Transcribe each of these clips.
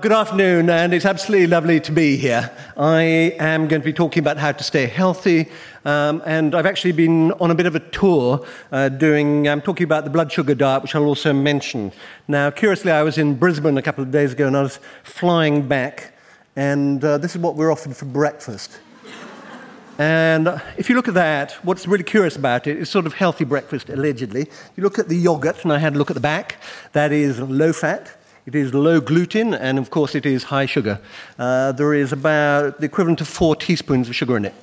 Good afternoon, and it's absolutely lovely to be here. I am going to be talking about how to stay healthy, um, and I've actually been on a bit of a tour uh, doing, I'm talking about the blood sugar diet, which I'll also mention. Now, curiously, I was in Brisbane a couple of days ago, and I was flying back, and uh, this is what we're offered for breakfast. And if you look at that, what's really curious about it is sort of healthy breakfast, allegedly. You look at the yogurt, and I had a look at the back, that is low fat. It is low gluten, and of course, it is high sugar. Uh, there is about the equivalent of four teaspoons of sugar in it.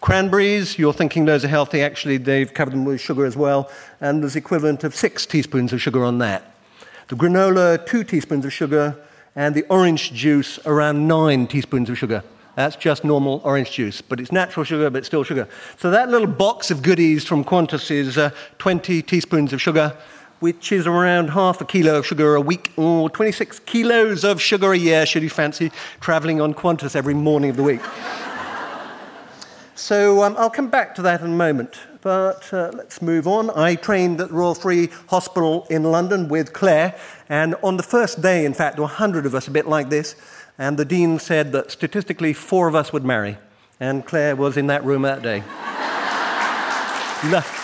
Cranberries, you're thinking those are healthy. Actually, they've covered them with sugar as well, and there's the equivalent of six teaspoons of sugar on that. The granola, two teaspoons of sugar, and the orange juice, around nine teaspoons of sugar. That's just normal orange juice, but it's natural sugar, but it's still sugar. So that little box of goodies from Qantas is uh, 20 teaspoons of sugar, which is around half a kilo of sugar a week, or 26 kilos of sugar a year, should you fancy traveling on Qantas every morning of the week. so um, I'll come back to that in a moment. But uh, let's move on. I trained at the Royal Free Hospital in London with Clare, and on the first day, in fact, there were 100 of us a bit like this, and the dean said that statistically four of us would marry, and Clare was in that room that day.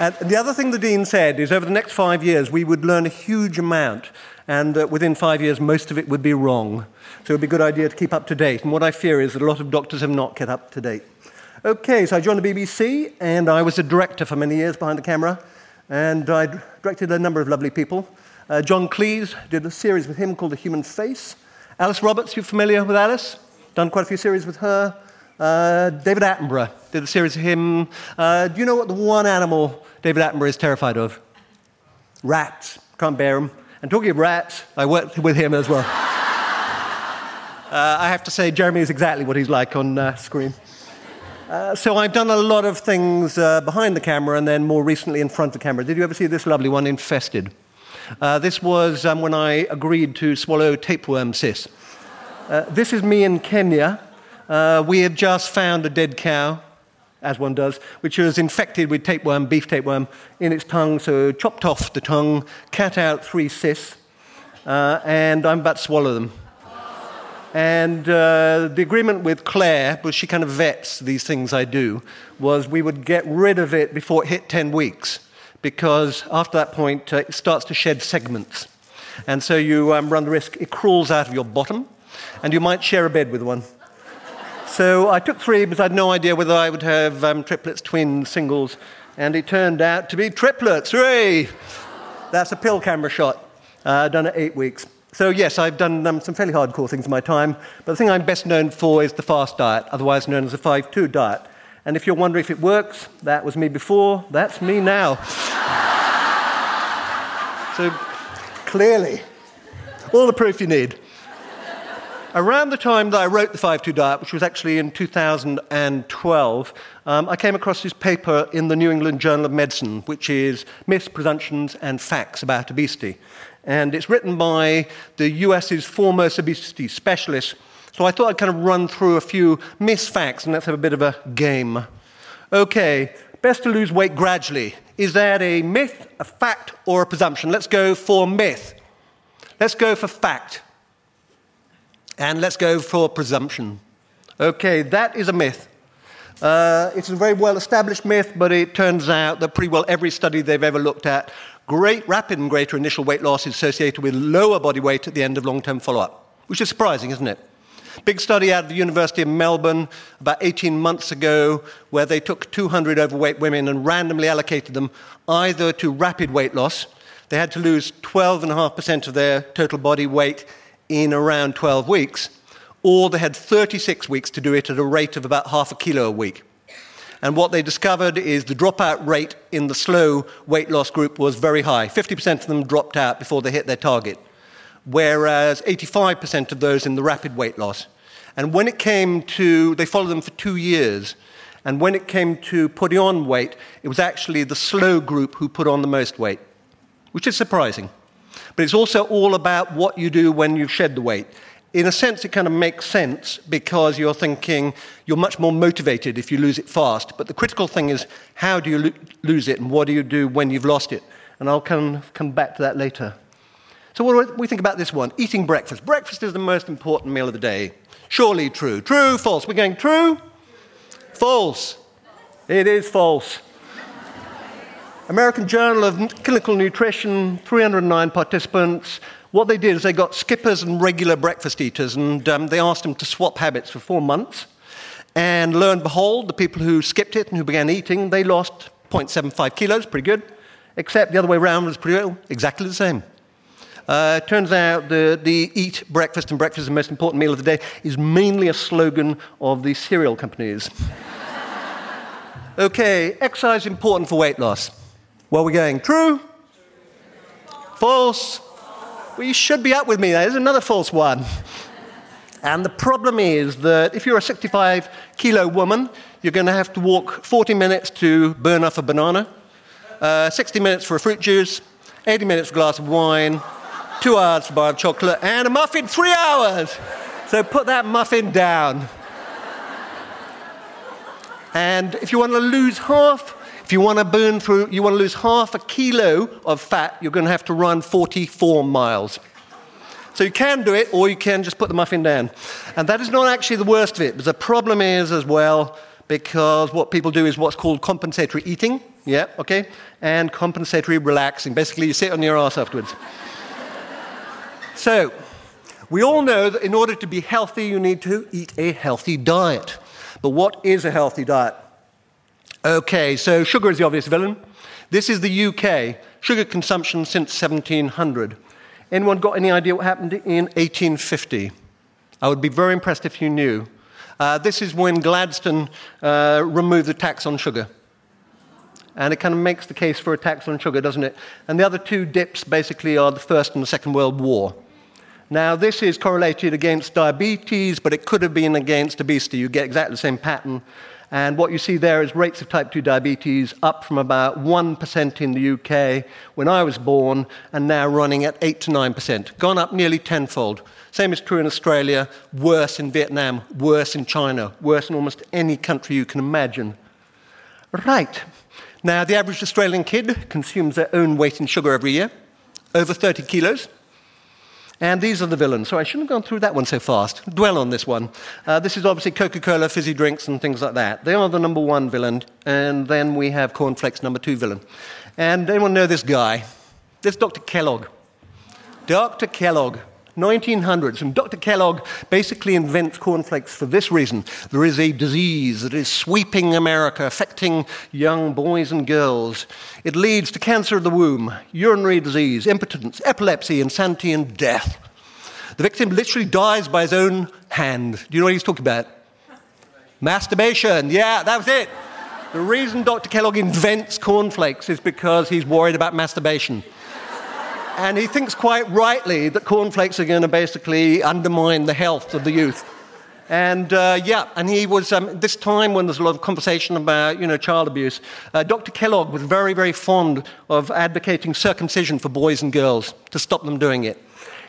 And the other thing the Dean said is over the next five years, we would learn a huge amount, and uh, within five years, most of it would be wrong. So it would be a good idea to keep up to date. And what I fear is that a lot of doctors have not kept up to date. Okay, so I joined the BBC, and I was a director for many years behind the camera, and I directed a number of lovely people. Uh, John Cleese did a series with him called The Human Face. Alice Roberts, you familiar with Alice? Done quite a few series with her. Uh, David Attenborough did a series of him. Uh, do you know what the one animal David Attenborough is terrified of? Rats. Can't bear them. And talking of rats, I worked with him as well. Uh, I have to say, Jeremy is exactly what he's like on uh, screen. Uh, so I've done a lot of things uh, behind the camera and then more recently in front of the camera. Did you ever see this lovely one, Infested? this was um, when I agreed to swallow tapeworm cysts. this is me in Kenya uh, we had just found a dead cow, as one does, which was infected with tapeworm, beef tapeworm, in its tongue. So chopped off the tongue, cut out three cysts, uh, and I'm about to swallow them. And uh, the agreement with Clare, because she kind of vets these things I do, was we would get rid of it before it hit 10 weeks, because after that point, uh, it starts to shed segments. And so you um, run the risk it crawls out of your bottom, and you might share a bed with one. So I took three because I had no idea whether I would have um, triplets, twins, singles, and it turned out to be triplets. Hooray! That's a pill camera shot, uh, done at eight weeks. So, yes, I've done um, some fairly hardcore things in my time, but the thing I'm best known for is the fast diet, otherwise known as the 5 2 diet. And if you're wondering if it works, that was me before, that's me now. so, clearly, all the proof you need. Around the time that I wrote the 5 2 Diet, which was actually in 2012, um, I came across this paper in the New England Journal of Medicine, which is Myths, Presumptions, and Facts About Obesity. And it's written by the US's foremost obesity specialist. So I thought I'd kind of run through a few myths, facts, and let's have a bit of a game. Okay, best to lose weight gradually. Is that a myth, a fact, or a presumption? Let's go for myth. Let's go for fact. And let's go for presumption. Okay, that is a myth. Uh, it's a very well established myth, but it turns out that pretty well every study they've ever looked at, great, rapid and greater initial weight loss is associated with lower body weight at the end of long term follow up, which is surprising, isn't it? Big study out of the University of Melbourne about 18 months ago, where they took 200 overweight women and randomly allocated them either to rapid weight loss, they had to lose 12.5% of their total body weight in around 12 weeks, or they had 36 weeks to do it at a rate of about half a kilo a week. And what they discovered is the dropout rate in the slow weight loss group was very high. 50% of them dropped out before they hit their target, whereas 85% of those in the rapid weight loss. And when it came to, they followed them for two years. And when it came to putting on weight, it was actually the slow group who put on the most weight, which is surprising. But it's also all about what you do when you shed the weight. In a sense, it kind of makes sense because you're thinking you're much more motivated if you lose it fast. But the critical thing is how do you lo- lose it and what do you do when you've lost it? And I'll come, come back to that later. So, what do we think about this one? Eating breakfast. Breakfast is the most important meal of the day. Surely true. True, false. We're going true? False. It is false. American Journal of Clinical Nutrition, 309 participants. What they did is they got skippers and regular breakfast eaters, and um, they asked them to swap habits for four months. And lo and behold, the people who skipped it and who began eating, they lost 0.75 kilos, pretty good. Except the other way around was pretty well, exactly the same. Uh, turns out the, the eat breakfast and breakfast is the most important meal of the day is mainly a slogan of the cereal companies. okay, exercise important for weight loss. Where are going? True? False? Well, you should be up with me. There's another false one. And the problem is that if you're a 65 kilo woman, you're going to have to walk 40 minutes to burn off a banana, uh, 60 minutes for a fruit juice, 80 minutes for a glass of wine, two hours for a bar of chocolate, and a muffin, three hours. So put that muffin down. And if you want to lose half, if you want to burn through, you want to lose half a kilo of fat, you're going to have to run 44 miles. So you can do it, or you can just put the muffin down. And that is not actually the worst of it. But the problem is as well, because what people do is what's called compensatory eating. Yeah, okay? And compensatory relaxing. Basically, you sit on your ass afterwards. so, we all know that in order to be healthy, you need to eat a healthy diet. But what is a healthy diet? Okay, so sugar is the obvious villain. This is the UK. Sugar consumption since 1700. Anyone got any idea what happened in 1850? I would be very impressed if you knew. Uh, this is when Gladstone uh, removed the tax on sugar. And it kind of makes the case for a tax on sugar, doesn't it? And the other two dips basically are the First and the Second World War. Now, this is correlated against diabetes, but it could have been against obesity. You get exactly the same pattern. And what you see there is rates of type 2 diabetes up from about 1% in the UK when I was born and now running at 8 to 9%, gone up nearly tenfold. Same is true in Australia, worse in Vietnam, worse in China, worse in almost any country you can imagine. Right. Now, the average Australian kid consumes their own weight in sugar every year, over 30 kilos. And these are the villains. So I shouldn't have gone through that one so fast. Dwell on this one. Uh, this is obviously Coca Cola, fizzy drinks, and things like that. They are the number one villain. And then we have cornflakes, number two villain. And anyone know this guy? This Dr. Kellogg. Dr. Kellogg. 1900s. And Dr. Kellogg basically invents cornflakes for this reason. There is a disease that is sweeping America, affecting young boys and girls. It leads to cancer of the womb, urinary disease, impotence, epilepsy, insanity, and death. The victim literally dies by his own hand. Do you know what he's talking about? Masturbation. Yeah, that was it. The reason Dr. Kellogg invents cornflakes is because he's worried about masturbation. And he thinks quite rightly that cornflakes are going to basically undermine the health of the youth. And uh, yeah, and he was, um, this time when there's a lot of conversation about, you know, child abuse, uh, Dr. Kellogg was very, very fond of advocating circumcision for boys and girls to stop them doing it.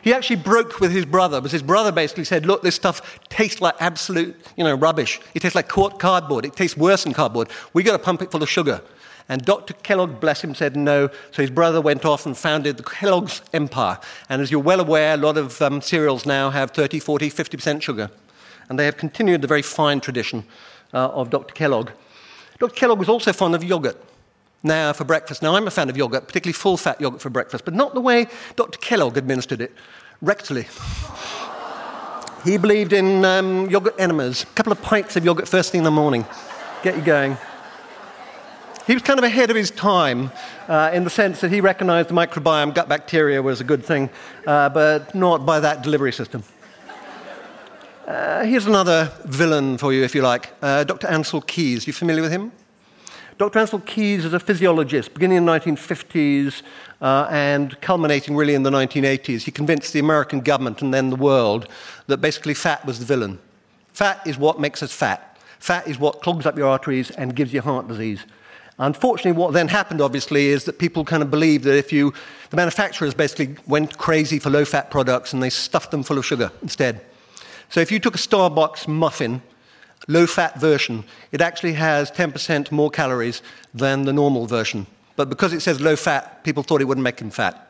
He actually broke with his brother because his brother basically said, look, this stuff tastes like absolute, you know, rubbish. It tastes like cardboard. It tastes worse than cardboard. We've got to pump it full of sugar. And Dr. Kellogg, bless him, said no. So his brother went off and founded the Kellogg's Empire. And as you're well aware, a lot of um, cereals now have 30, 40, 50% sugar. And they have continued the very fine tradition uh, of Dr. Kellogg. Dr. Kellogg was also fond of yogurt. Now, for breakfast. Now, I'm a fan of yogurt, particularly full fat yogurt for breakfast, but not the way Dr. Kellogg administered it rectally. he believed in um, yogurt enemas, a couple of pints of yogurt first thing in the morning. Get you going. He was kind of ahead of his time uh, in the sense that he recognized the microbiome, gut bacteria was a good thing, uh, but not by that delivery system. Uh, here's another villain for you, if you like uh, Dr. Ancel Keys. You familiar with him? Dr. Ancel Keys is a physiologist, beginning in the 1950s uh, and culminating really in the 1980s. He convinced the American government and then the world that basically fat was the villain. Fat is what makes us fat. Fat is what clogs up your arteries and gives you heart disease. Unfortunately, what then happened, obviously, is that people kind of believed that if you, the manufacturers basically went crazy for low fat products and they stuffed them full of sugar instead. So if you took a Starbucks muffin, low fat version, it actually has 10% more calories than the normal version. But because it says low fat, people thought it wouldn't make them fat.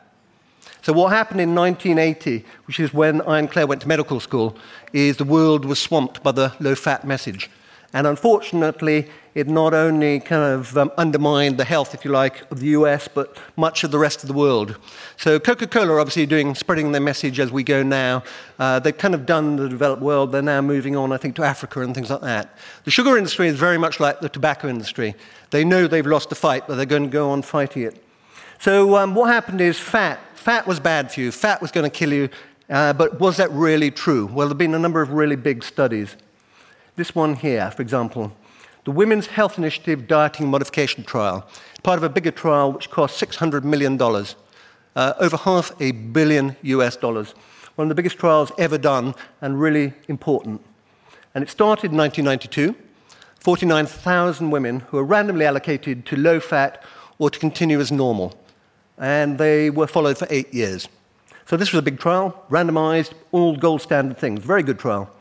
So, what happened in 1980, which is when I and Clare went to medical school, is the world was swamped by the low fat message. And unfortunately, it not only kind of um, undermined the health, if you like, of the US, but much of the rest of the world. So Coca Cola are obviously doing, spreading their message as we go now. Uh, they've kind of done the developed world. They're now moving on, I think, to Africa and things like that. The sugar industry is very much like the tobacco industry. They know they've lost the fight, but they're going to go on fighting it. So um, what happened is fat. Fat was bad for you. Fat was going to kill you. Uh, but was that really true? Well, there have been a number of really big studies. This one here, for example, the Women's Health Initiative Dieting Modification Trial, part of a bigger trial which cost $600 million, uh, over half a billion US dollars. One of the biggest trials ever done and really important. And it started in 1992. 49,000 women who were randomly allocated to low fat or to continue as normal. And they were followed for eight years. So this was a big trial, randomized, all gold standard things. Very good trial.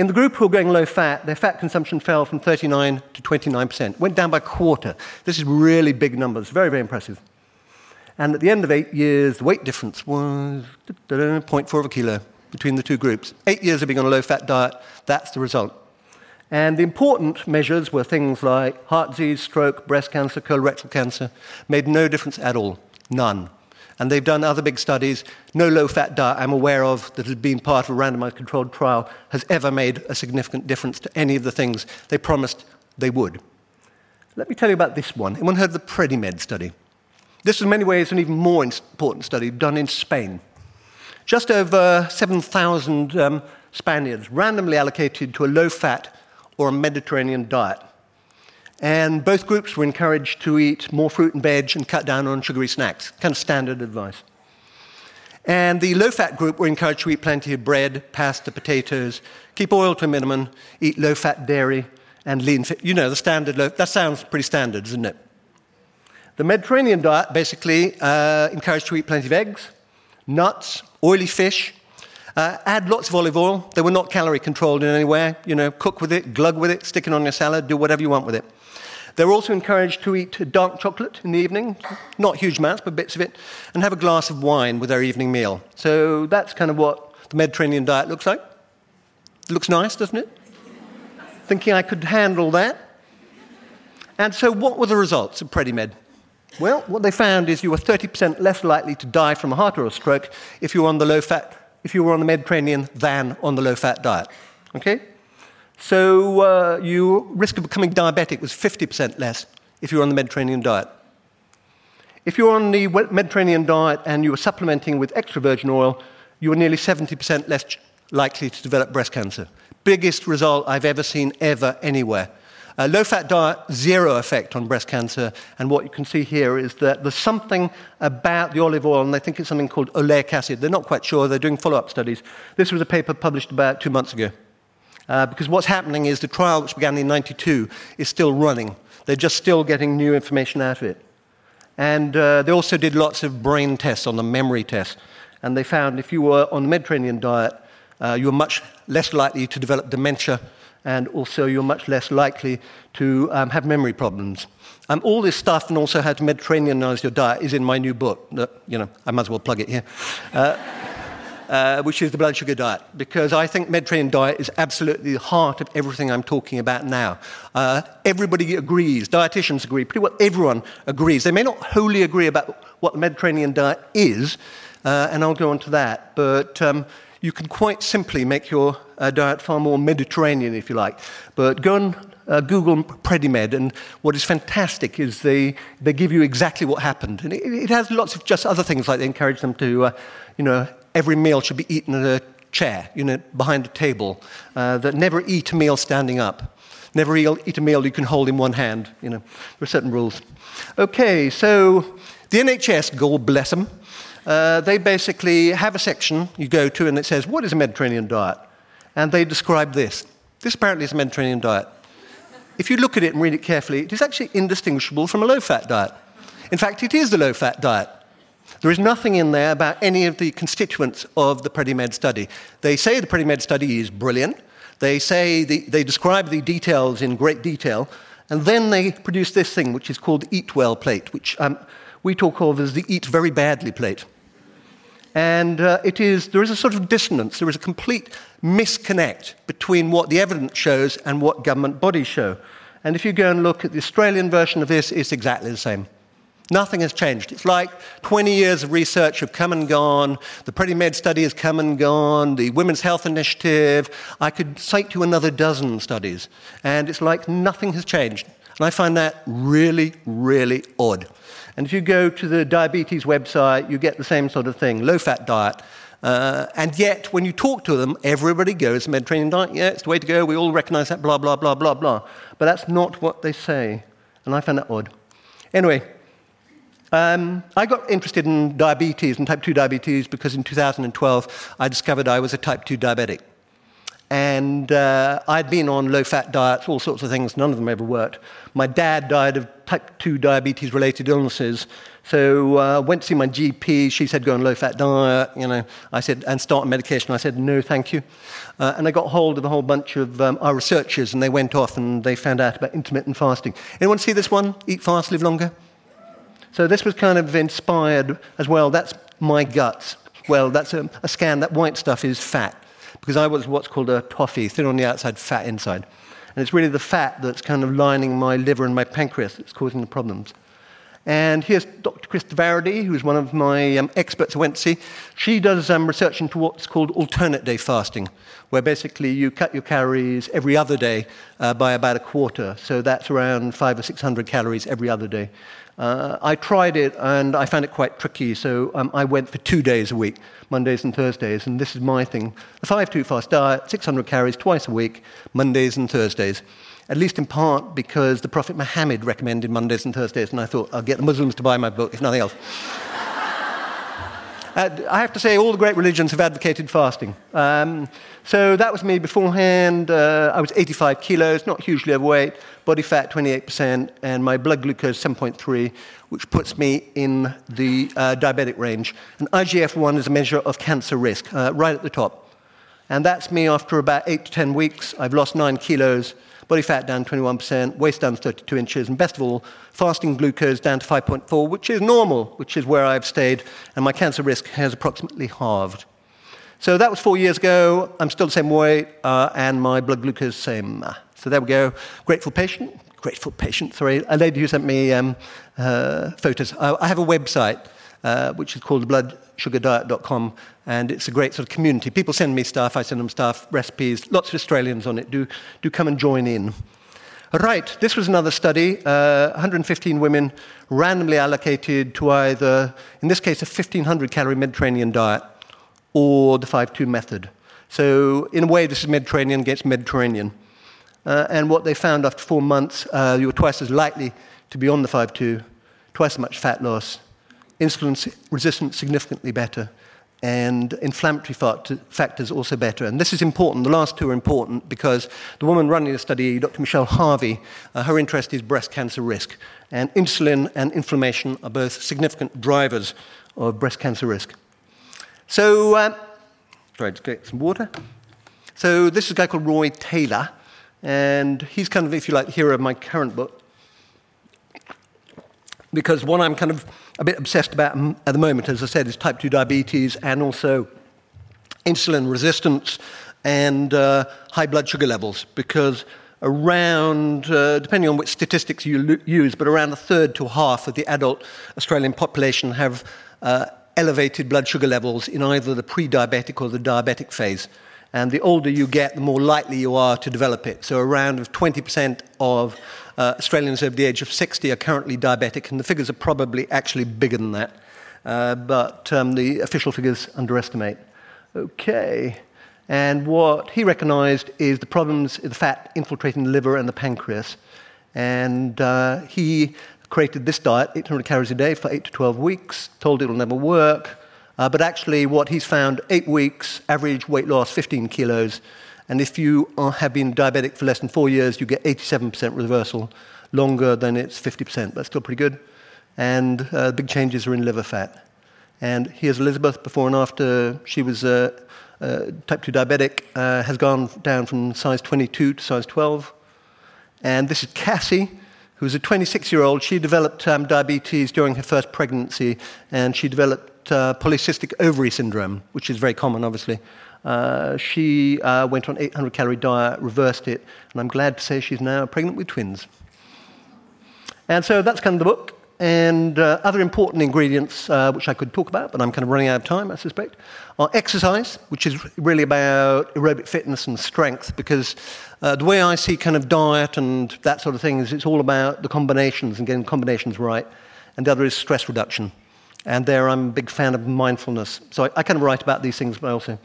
In the group who were going low fat, their fat consumption fell from 39 to 29%, went down by a quarter. This is really big numbers, very, very impressive. And at the end of eight years, the weight difference was 0.4 of a kilo between the two groups. Eight years of being on a low fat diet, that's the result. And the important measures were things like heart disease, stroke, breast cancer, colorectal cancer, made no difference at all. None. And they've done other big studies. No low fat diet I'm aware of that has been part of a randomized controlled trial has ever made a significant difference to any of the things they promised they would. Let me tell you about this one. Anyone heard of the Predimed study? This is in many ways an even more important study done in Spain. Just over 7,000 um, Spaniards randomly allocated to a low fat or a Mediterranean diet. And both groups were encouraged to eat more fruit and veg and cut down on sugary snacks, kind of standard advice. And the low fat group were encouraged to eat plenty of bread, pasta, potatoes, keep oil to a minimum, eat low fat dairy, and lean fit. You know, the standard low, that sounds pretty standard, doesn't it? The Mediterranean diet basically uh, encouraged to eat plenty of eggs, nuts, oily fish, uh, add lots of olive oil. They were not calorie controlled in any way. You know, cook with it, glug with it, stick it on your salad, do whatever you want with it. They're also encouraged to eat dark chocolate in the evening, not huge amounts, but bits of it, and have a glass of wine with their evening meal. So that's kind of what the Mediterranean diet looks like. It looks nice, doesn't it? Thinking I could handle that. And so, what were the results of Predimed? Well, what they found is you were 30% less likely to die from a heart or a stroke if you were on the low fat, if you were on the Mediterranean than on the low fat diet. Okay? So uh, your risk of becoming diabetic was 50% less if you were on the Mediterranean diet. If you were on the Mediterranean diet and you were supplementing with extra virgin oil, you were nearly 70% less likely to develop breast cancer. Biggest result I've ever seen ever anywhere. A low fat diet, zero effect on breast cancer. And what you can see here is that there's something about the olive oil, and they think it's something called oleic acid. They're not quite sure, they're doing follow up studies. This was a paper published about two months ago. Uh, because what's happening is the trial, which began in 92, is still running. They're just still getting new information out of it. And uh, they also did lots of brain tests on the memory tests. And they found if you were on the Mediterranean diet, uh, you were much less likely to develop dementia, and also you're much less likely to um, have memory problems. Um, all this stuff and also how to Mediterraneanize your diet is in my new book. That, you know, I might as well plug it here. Uh, which is the blood sugar diet, because I think Mediterranean diet is absolutely the heart of everything I'm talking about now. Uh, everybody agrees, dietitians agree, pretty well everyone agrees. They may not wholly agree about what the Mediterranean diet is, uh, and I'll go on to that, but um, you can quite simply make your uh, diet far more Mediterranean, if you like. But go and uh, Google Predimed, and what is fantastic is they, they give you exactly what happened. And it, it has lots of just other things, like they encourage them to, uh, you know, every meal should be eaten in a chair, you know, behind a table. Uh, that never eat a meal standing up. Never eat a meal you can hold in one hand. You know, there are certain rules. Okay, so the NHS, God bless them, uh, they basically have a section you go to and it says, What is a Mediterranean diet? And they describe this. This apparently is a Mediterranean diet. If you look at it and read it carefully, it is actually indistinguishable from a low fat diet. In fact, it is the low fat diet. There is nothing in there about any of the constituents of the Predimed study. They say the Predimed study is brilliant. They say the, they describe the details in great detail, and then they produce this thing, which is called the Eat Well plate, which um, we talk of as the Eat Very Badly plate. And uh, it is, there is a sort of dissonance, there is a complete misconnect between what the evidence shows and what government bodies show. And if you go and look at the Australian version of this, it's exactly the same. Nothing has changed. It's like 20 years of research have come and gone. The Predimed study has come and gone. The Women's Health Initiative. I could cite you another dozen studies. And it's like nothing has changed. And I find that really, really odd. And if you go to the diabetes website, you get the same sort of thing low fat diet. Uh, and yet, when you talk to them, everybody goes Mediterranean diet. Yeah, it's the way to go. We all recognize that, blah, blah, blah, blah, blah. But that's not what they say. And I find that odd. Anyway, um, I got interested in diabetes and type 2 diabetes because in 2012 I discovered I was a type 2 diabetic. And uh, I'd been on low fat diets, all sorts of things, none of them ever worked. My dad died of type 2 diabetes related illnesses. So I uh, went to see my GP. She said, go on low fat diet, you know. I said, and start on medication. I said, no, thank you. Uh, and I got hold of a whole bunch of um, our researchers, and they went off and they found out about intermittent fasting. Anyone see this one? Eat fast, live longer? So this was kind of inspired as well. That's my guts. Well, that's a, a scan. That white stuff is fat because I was what's called a TOFI, thin on the outside, fat inside. And it's really the fat that's kind of lining my liver and my pancreas that's causing the problems. And here's Dr. Krista Varady, who's one of my um, experts I went. She does um, research into what's called alternate day fasting, where basically you cut your calories every other day uh, by about a quarter. So that's around five or 600 calories every other day. Uh, I tried it and I found it quite tricky, so um, I went for two days a week, Mondays and Thursdays, and this is my thing. The 5 2 fast diet, 600 calories twice a week, Mondays and Thursdays. At least in part because the Prophet Muhammad recommended Mondays and Thursdays, and I thought I'll get the Muslims to buy my book, if nothing else. I have to say, all the great religions have advocated fasting. Um, so that was me beforehand. Uh, I was 85 kilos, not hugely overweight, body fat 28%, and my blood glucose 7.3, which puts me in the uh, diabetic range. And IGF 1 is a measure of cancer risk, uh, right at the top. And that's me after about 8 to 10 weeks. I've lost 9 kilos body fat down 21%, waist down 32 inches, and best of all, fasting glucose down to 5.4, which is normal, which is where I've stayed, and my cancer risk has approximately halved. So that was four years ago. I'm still the same weight, uh, and my blood glucose same. So there we go. Grateful patient. Grateful patient. Sorry, a lady who sent me um, uh, photos. I, have a website uh, which is called bloodsugardiet.com, and it's a great sort of community. People send me stuff, I send them stuff, recipes, lots of Australians on it. Do, do come and join in. Right, this was another study. Uh, 115 women randomly allocated to either, in this case, a 1500 calorie Mediterranean diet or the 5 2 method. So, in a way, this is Mediterranean against Mediterranean. Uh, and what they found after four months, uh, you were twice as likely to be on the 5 2, twice as much fat loss, insulin resistance significantly better, and inflammatory factors also better. And this is important. The last two are important because the woman running the study, Dr. Michelle Harvie, uh, her interest is breast cancer risk. And insulin and inflammation are both significant drivers of breast cancer risk. So, uh, sorry, just get some water. So, this is a guy called Roy Taylor, and he's kind of, if you like, the hero of my current book. Because what I'm kind of a bit obsessed about at the moment, as I said, is type 2 diabetes and also insulin resistance and uh, high blood sugar levels. Because around, uh, depending on which statistics you use, but around a third to a half of the adult Australian population have uh, elevated blood sugar levels in either the pre diabetic or the diabetic phase. And the older you get, the more likely you are to develop it. So, around 20% of uh, Australians over the age of 60 are currently diabetic, and the figures are probably actually bigger than that. Uh, but um, the official figures underestimate. Okay. And what he recognized is the problems, the fat infiltrating the liver and the pancreas. And uh, he created this diet, 800 calories a day for 8 to 12 weeks, told it will never work. Uh, but actually, what he's found, eight weeks, average weight loss 15 kilos. And if you are, have been diabetic for less than four years, you get 87% reversal. Longer than it's 50%, but still pretty good. And uh, big changes are in liver fat. And here's Elizabeth before and after. She was uh, uh, type 2 diabetic, uh, has gone down from size 22 to size 12. And this is Cassie, who's a 26 year old. She developed um, diabetes during her first pregnancy, and she developed polycystic ovary syndrome, which is very common, obviously. Uh, she uh, went on 800 calorie diet, reversed it, and I'm glad to say she's now pregnant with twins. And so that's kind of the book. And uh, other important ingredients, uh, which I could talk about, but I'm kind of running out of time, I suspect, are exercise, which is really about aerobic fitness and strength, because uh, the way I see kind of diet and that sort of thing is it's all about the combinations and getting combinations right. And the other is stress reduction. And there I'm a big fan of mindfulness. So I, I kind of write about these things, but also,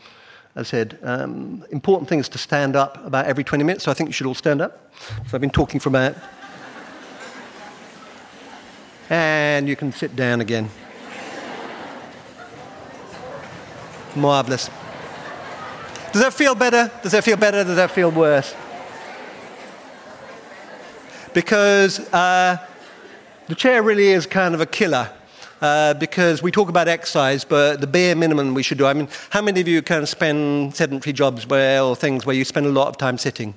I said, um, important is to stand up about every 20 minutes. So I think you should all stand up. So I've been talking for about and you can sit down again. Marvelous. Does that feel better? Does that feel better? Does that feel worse? Because uh, the chair really is kind of a killer. Uh, because we talk about exercise, but the bare minimum we should do. I mean, how many of you kind of spend sedentary jobs where, or things where you spend a lot of time sitting?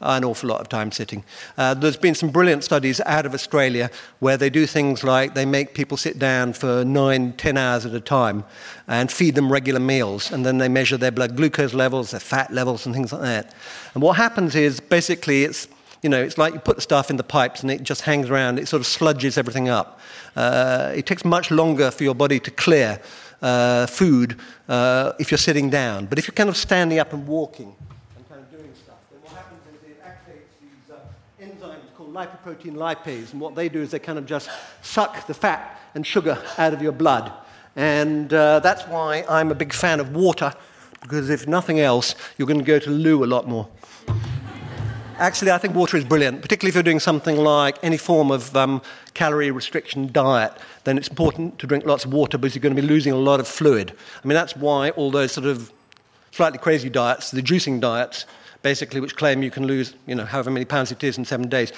an awful lot of time sitting. Uh, there's been some brilliant studies out of Australia where they do things like they make people sit down for nine, ten hours at a time and feed them regular meals, and then they measure their blood glucose levels, their fat levels, and things like that. And what happens is basically it's you know, it's like you put the stuff in the pipes and it just hangs around, it sort of sludges everything up. Uh, it takes much longer for your body to clear uh, food uh, if you're sitting down. But if you're kind of standing up and walking, and kind of doing stuff, then what happens is it activates these enzymes called lipoprotein lipase, and what they do is they kind of just suck the fat and sugar out of your blood. And uh, that's why I'm a big fan of water, because if nothing else, you're going to go to loo a lot more. Actually, I think water is brilliant, particularly if you're doing something like any form of um, calorie restriction diet. Then it's important to drink lots of water because you're going to be losing a lot of fluid. I mean, that's why all those sort of slightly crazy diets, the juicing diets, basically, which claim you can lose, you know, however many pounds it is in seven days,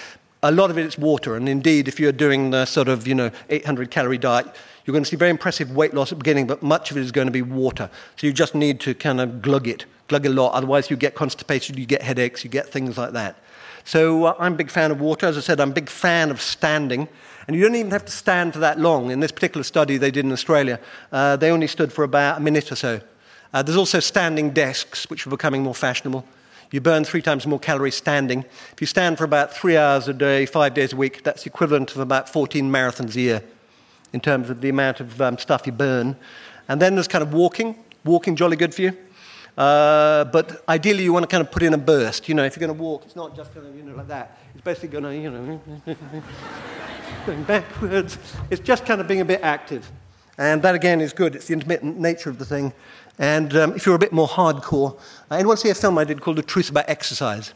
a lot of it is water. And indeed, if you're doing the sort of, you know, 800 calorie diet, you're going to see very impressive weight loss at the beginning, but much of it is going to be water. So you just need to kind of glug it, glug a lot. Otherwise, you get constipation, you get headaches, you get things like that. So uh, I'm a big fan of water. As I said, I'm a big fan of standing. And you don't even have to stand for that long. In this particular study they did in Australia, uh, they only stood for about a minute or so. Uh, there's also standing desks, which are becoming more fashionable. You burn three times more calories standing. If you stand for about three hours a day, five days a week, that's equivalent of about 14 marathons a year in terms of the amount of um, stuff you burn. And then there's kind of walking. Walking, jolly good for you. Uh, but ideally, you want to kind of put in a burst. You know, if you're going to walk, it's not just kind of, you know, like that. It's basically going to, you know, going backwards. It's just kind of being a bit active. And that, again, is good. It's the intermittent nature of the thing. And um, if you're a bit more hardcore, uh, anyone see a film I did called The Truth About Exercise?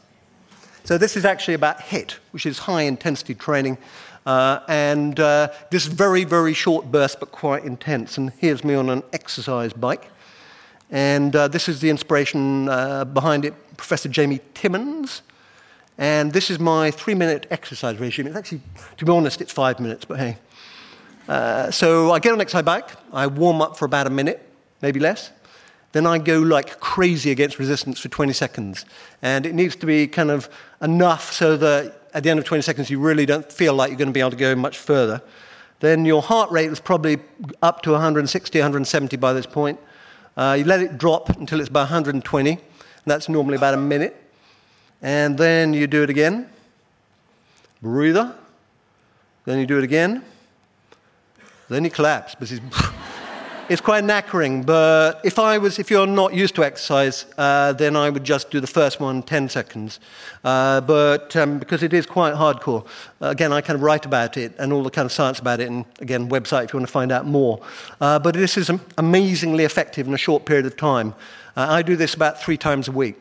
So this is actually about HIT, which is high intensity training. Uh, and uh, this very, very short burst, but quite intense. And here's me on an exercise bike. And uh, this is the inspiration uh, behind it, Professor Jamie Timmons. And this is my three minute exercise regime. It's actually, to be honest, it's five minutes, but hey. Uh, so I get on exercise bike, I warm up for about a minute, maybe less then I go like crazy against resistance for 20 seconds. And it needs to be kind of enough so that at the end of 20 seconds you really don't feel like you're going to be able to go much further. Then your heart rate is probably up to 160, 170 by this point. Uh, you let it drop until it's about 120, and that's normally about a minute. And then you do it again. Breather. Then you do it again. Then you collapse. Because it's quite knackering, but if I was, if you're not used to exercise, uh, then I would just do the first one 10 seconds. Uh, but um, because it is quite hardcore, uh, again, I kind of write about it and all the kind of science about it, and again, website if you want to find out more. Uh, but this is amazingly effective in a short period of time. Uh, I do this about three times a week.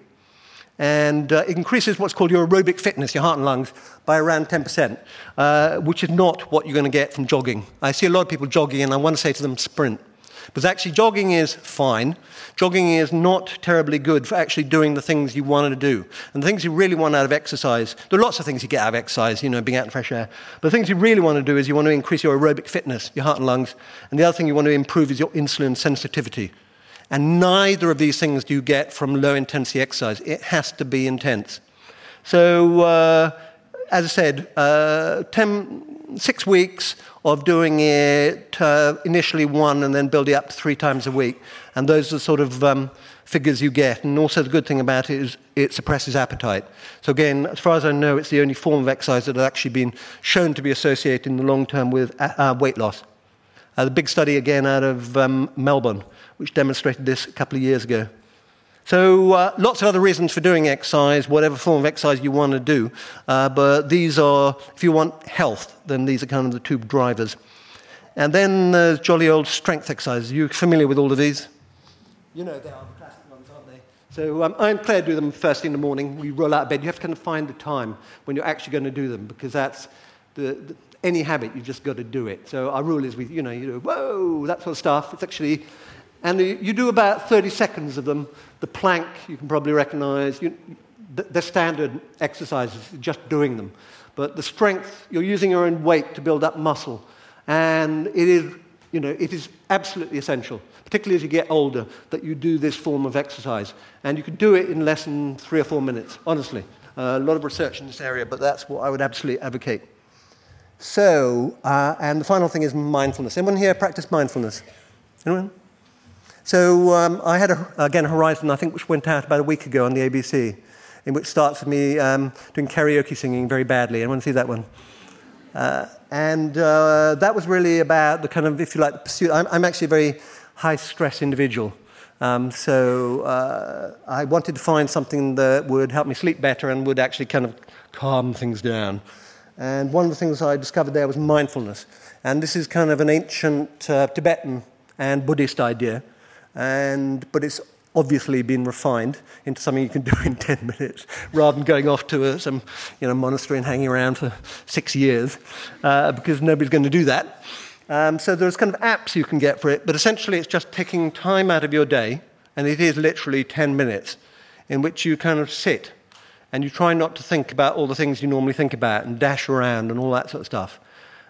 And uh, it increases what's called your aerobic fitness, your heart and lungs, by around 10%, uh, which is not what you're going to get from jogging. I see a lot of people jogging, and I want to say to them, sprint. Because actually, jogging is fine. Jogging is not terribly good for actually doing the things you want to do. And the things you really want out of exercise, there are lots of things you get out of exercise, you know, being out in fresh air. But the things you really want to do is you want to increase your aerobic fitness, your heart and lungs. And the other thing you want to improve is your insulin sensitivity. And neither of these things do you get from low intensity exercise. It has to be intense. So, uh, as I said, uh, 10, six weeks of doing it uh, initially one and then building up to three times a week. And those are sort of um, figures you get. And also, the good thing about it is it suppresses appetite. So, again, as far as I know, it's the only form of exercise that has actually been shown to be associated in the long term with uh, uh, weight loss. Uh, the big study, again, out of um, Melbourne, which demonstrated this a couple of years ago. So, uh, lots of other reasons for doing exercise, whatever form of exercise you want to do. Uh, but these are, if you want health, then these are kind of the two drivers. And then there's jolly old strength exercises. Are you familiar with all of these? You know, they are the classic ones, aren't they? So, um, I and Clare do them first thing in the morning. We roll out of bed. You have to kind of find the time when you're actually going to do them because that's the, the any habit, you've just got to do it. So, our rule is we, you know, you do, whoa, that sort of stuff. It's actually and you do about 30 seconds of them. The plank, you can probably recognize. You, they're standard exercises, just doing them. But the strength, you're using your own weight to build up muscle. And it is, you know, it is absolutely essential, particularly as you get older, that you do this form of exercise. And you can do it in less than three or four minutes, honestly. Uh, a lot of research in this area, but that's what I would absolutely advocate. So, uh, and the final thing is mindfulness. Anyone here practice mindfulness? Anyone? So um, I had, a, again, Horizon, I think, which went out about a week ago on the ABC, in which starts with me um, doing karaoke singing very badly. Anyone see that one? Uh, and uh, that was really about the kind of, if you like, the pursuit. I'm, I'm actually a very high stress individual. Um, so uh, I wanted to find something that would help me sleep better and would actually kind of calm things down. And one of the things I discovered there was mindfulness. And this is kind of an ancient uh, Tibetan and Buddhist idea and, but it's obviously been refined into something you can do in 10 minutes rather than going off to a, some you know, monastery and hanging around for six years uh, because nobody's going to do that. Um, so there's kind of apps you can get for it, but essentially it's just taking time out of your day, and it is literally 10 minutes, in which you kind of sit and you try not to think about all the things you normally think about and dash around and all that sort of stuff.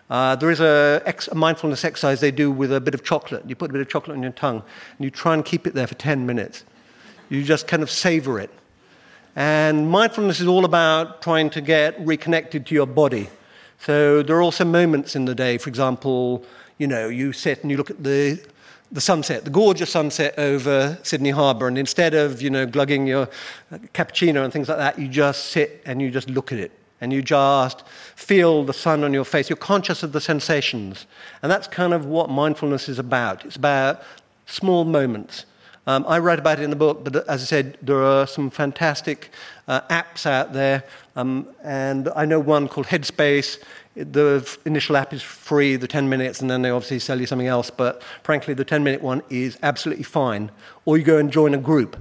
Uh, there is a, ex- a, mindfulness exercise they do with a bit of chocolate. You put a bit of chocolate on your tongue and you try and keep it there for 10 minutes. You just kind of savor it. And mindfulness is all about trying to get reconnected to your body. So there are also moments in the day, for example, you know, you sit and you look at the, the sunset, the gorgeous sunset over Sydney Harbour, and instead of, you know, glugging your cappuccino and things like that, you just sit and you just look at it and you just feel the sun on your face. You're conscious of the sensations. And that's kind of what mindfulness is about. It's about small moments. Um, I write about it in the book, but as I said, there are some fantastic uh, apps out there. Um, and I know one called Headspace. The initial app is free, the 10 minutes, and then they obviously sell you something else. But frankly, the 10 minute one is absolutely fine. Or you go and join a group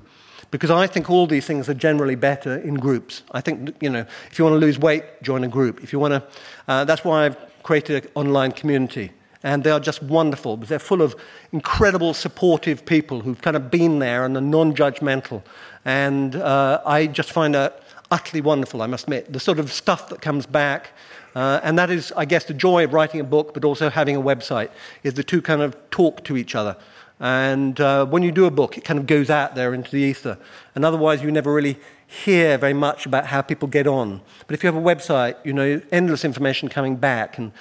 because I think all these things are generally better in groups. I think, you know, if you want to lose weight, join a group. If you want to, uh, that's why I've created an online community. And they are just wonderful because they're full of incredible, supportive people who've kind of been there and are non judgmental. And uh, I just find that utterly wonderful, I must admit. The sort of stuff that comes back. Uh, and that is, I guess, the joy of writing a book, but also having a website, is the two kind of talk to each other. And uh, when you do a book, it kind of goes out there into the ether. And otherwise, you never really hear very much about how people get on. But if you have a website, you know, endless information coming back and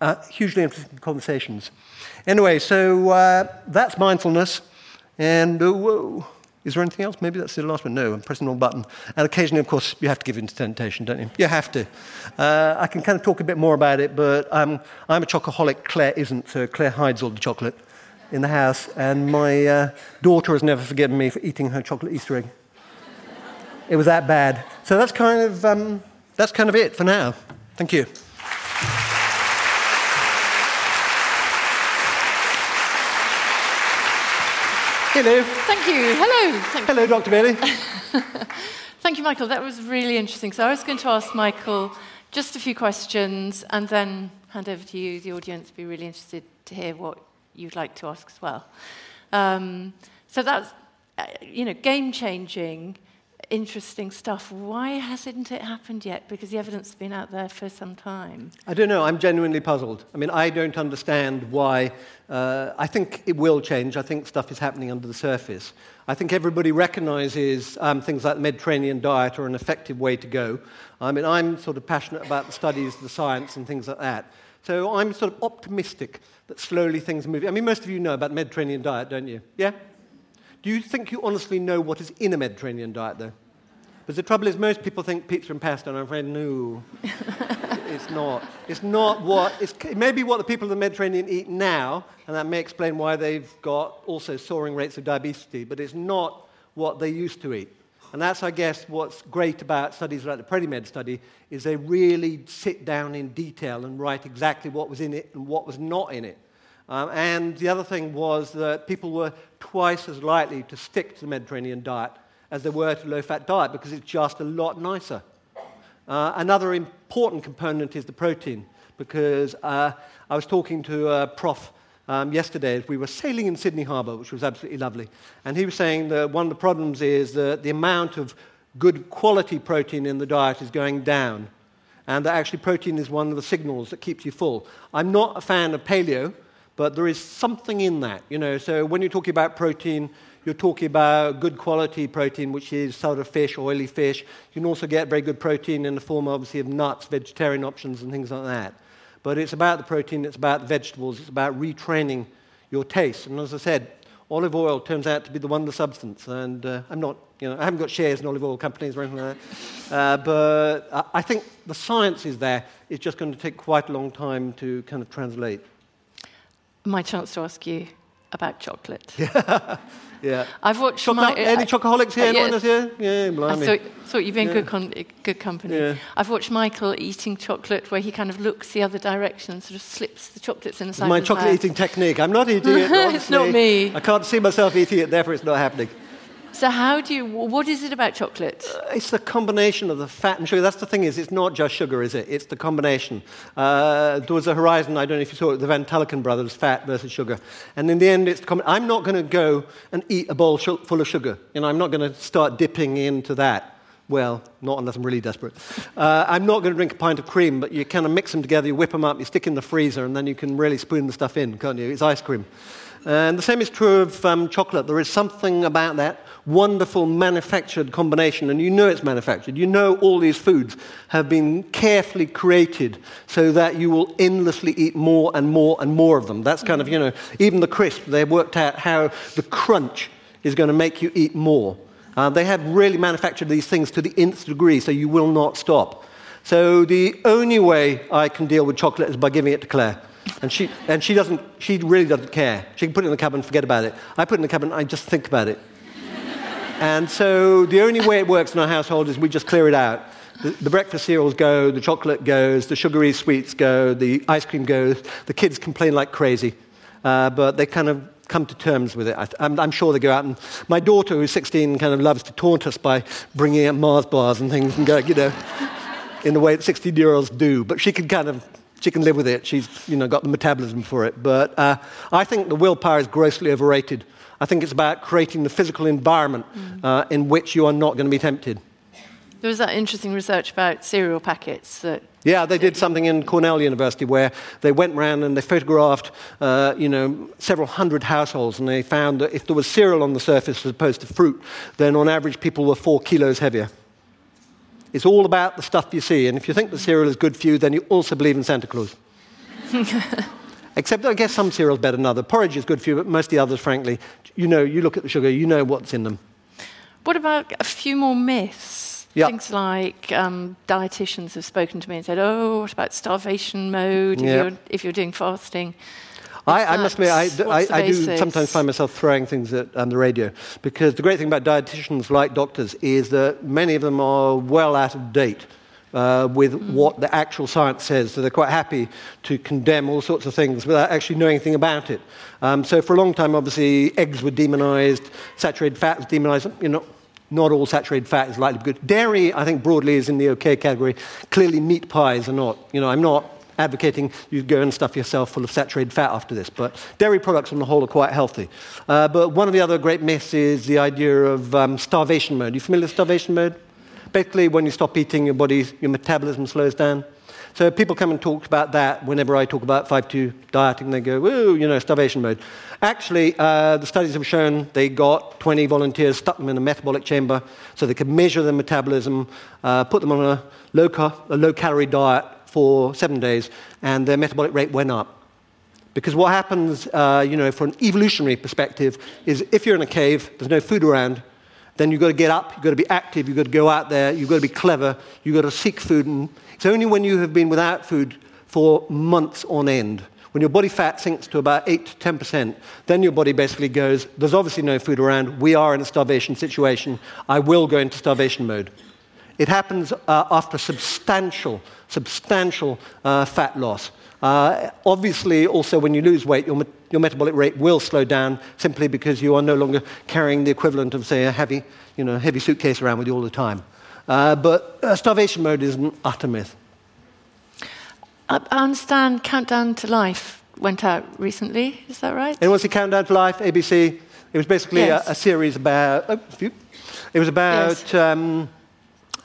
uh, hugely interesting conversations. Anyway, so uh, that's mindfulness. And uh, whoa, is there anything else? Maybe that's the last one. No, I'm pressing the wrong button. And occasionally, of course, you have to give in to temptation, don't you? You have to. Uh, I can kind of talk a bit more about it, but um, I'm a chocoholic. Clare isn't, so Clare hides all the chocolate in the house, and my uh, daughter has never forgiven me for eating her chocolate Easter egg. it was that bad. So that's kind of, um, that's kind of it for now. Thank you. Hello. Thank you. Hello. Thank Hello, you. Dr. Bailey. Thank you, Michael. That was really interesting. So I was going to ask Michael just a few questions and then hand over to you, the audience. Be really interested to hear what you'd like to ask as well. Um, so that's, uh, you know, game changing, interesting stuff. Why hasn't it happened yet? Because the evidence has been out there for some time. I don't know. I'm genuinely puzzled. I mean, I don't understand why. Uh, I think it will change. I think stuff is happening under the surface. I think everybody recognizes um, things like the Mediterranean diet are an effective way to go. I mean, I'm sort of passionate about the studies, the science, and things like that. So I'm sort of optimistic that slowly things are moving. I mean, most of you know about Mediterranean diet, don't you? Yeah? Do you think you honestly know what is in a Mediterranean diet, though? Because the trouble is, most people think pizza and pasta, and I'm afraid, no, it's not. It's not what, it's, it may be what the people of the Mediterranean eat now, and that may explain why they've got also soaring rates of diabetes, but it's not what they used to eat. And that's, I guess, what's great about studies like the PREDIMED study, is they really sit down in detail and write exactly what was in it and what was not in it. Um, and the other thing was that people were twice as likely to stick to the Mediterranean diet as they were to low-fat diet because it's just a lot nicer. Uh, another important component is the protein because uh, I was talking to a prof um, yesterday as we were sailing in Sydney Harbour, which was absolutely lovely. And he was saying that one of the problems is that the amount of good quality protein in the diet is going down. And that actually protein is one of the signals that keeps you full. I'm not a fan of paleo, but there is something in that. You know, so when you're talking about protein, you're talking about good quality protein, which is sort of fish, oily fish. You can also get very good protein in the form, obviously, of nuts, vegetarian options, and things like that. But it's about the protein, it's about the vegetables, it's about retraining your taste. And as I said, olive oil turns out to be the wonder substance. And uh, I'm not, you know, I haven't got shares in olive oil companies or anything like that. Uh, but I think the science is there. It's just going to take quite a long time to kind of translate. My chance to ask you about chocolate. Yeah. I've watched Choco- my, any uh, chocoholics here? uh, Anyone yes. else here? Yeah, I thought, thought you've been Yeah. good, con- good company. Yeah. I've watched Michael eating chocolate where he kind of looks the other direction and sort of slips the chocolates in the side My chocolate eating technique. I'm not eating it. It's not me. I can't see myself eating it, therefore it's not happening. So how do you, what is it about chocolate? It's the combination of the fat and sugar. That's the thing is, it's not just sugar, is it? It's the combination. Uh, there was a Horizon, I don't know if you saw it, the Van Tulleken brothers, fat versus sugar. And in the end, it's the com- I'm not going to go and eat a bowl sh- full of sugar. You know, I'm not going to start dipping into that. Well, not unless I'm really desperate. Uh, I'm not going to drink a pint of cream, but you kind of mix them together, you whip them up, you stick in the freezer, and then you can really spoon the stuff in, can't you? It's ice cream. And the same is true of um, chocolate. There is something about that wonderful manufactured combination, and you know it's manufactured. You know all these foods have been carefully created so that you will endlessly eat more and more and more of them. That's kind of, you know, even the crisp, they've worked out how the crunch is going to make you eat more. Uh, they have really manufactured these things to the nth degree, so you will not stop. So the only way I can deal with chocolate is by giving it to Clare. And she, and she doesn't, she really doesn't care. She can put it in the cupboard and forget about it. I put it in the cupboard and I just think about it. And so the only way it works in our household is we just clear it out. The, the breakfast cereals go, the chocolate goes, the sugary sweets go, the ice cream goes. The kids complain like crazy, uh, but they kind of come to terms with it. I, I'm, I'm sure they go out and my daughter, who's 16, kind of loves to taunt us by bringing out Mars bars and things and go, you know, in the way that 16-year-olds do. But she can kind of she can live with it. She's you know got the metabolism for it. But uh, I think the willpower is grossly overrated. I think it's about creating the physical environment uh, in which you are not going to be tempted. There was that interesting research about cereal packets that Yeah, they did something in Cornell University where they went round and they photographed, uh, you know, several hundred households, and they found that if there was cereal on the surface as opposed to fruit, then on average people were four kilos heavier. It's all about the stuff you see, and if you think the cereal is good for you, then you also believe in Santa Claus. Except I guess some cereal's better than other. Porridge is good for you, but most of the others, frankly, you know, you look at the sugar, you know what's in them. What about a few more myths? Yeah. Things like um, dietitians have spoken to me and said, "Oh, what about starvation mode if, Yeah. you're, if you're doing fasting?" I, I must admit, I, I, I do sometimes find myself throwing things at on the radio because the great thing about dietitians, like doctors, is that many of them are well out of date uh, with what the actual science says. So they're quite happy to condemn all sorts of things without actually knowing anything about it. Um, so for a long time, obviously, eggs were demonized, saturated fat was demonized. You know, not all saturated fat is likely to be good. Dairy, I think, broadly is in the okay category. Clearly, meat pies are not. You know, I'm not advocating you go and stuff yourself full of saturated fat after this, but dairy products on the whole are quite healthy. Uh, but one of the other great myths is the idea of um, starvation mode. You familiar with starvation mode? Basically, when you stop eating, your body, your metabolism slows down. So people come and talk about that whenever I talk about 5-2 dieting. They go, "Woo, you know, starvation mode." Actually, uh, the studies have shown they got 20 volunteers, stuck them in a metabolic chamber, so they could measure their metabolism, uh, put them on a low, ca- a low diet for seven days, and their metabolic rate went up. Because what happens, uh, you know, from an evolutionary perspective, is if you're in a cave, there's no food around, then you've got to get up, you've got to be active, you've got to go out there, you've got to be clever, you've got to seek food. And it's only when you have been without food for months on end, when your body fat sinks to about 8 to 10%, then your body basically goes, there's obviously no food around, we are in a starvation situation, I will go into starvation mode. It happens uh, after substantial, substantial uh, fat loss. Uh, obviously, also when you lose weight, your, your metabolic rate will slow down simply because you are no longer carrying the equivalent of, say, a heavy, you know, heavy suitcase around with you all the time. Uh, but uh, starvation mode is an utter myth. I understand Countdown to Life went out recently. Is that right? Anyone see Countdown to Life, ABC? It was basically yes. a, a, series about. Oh, it was about yes. um,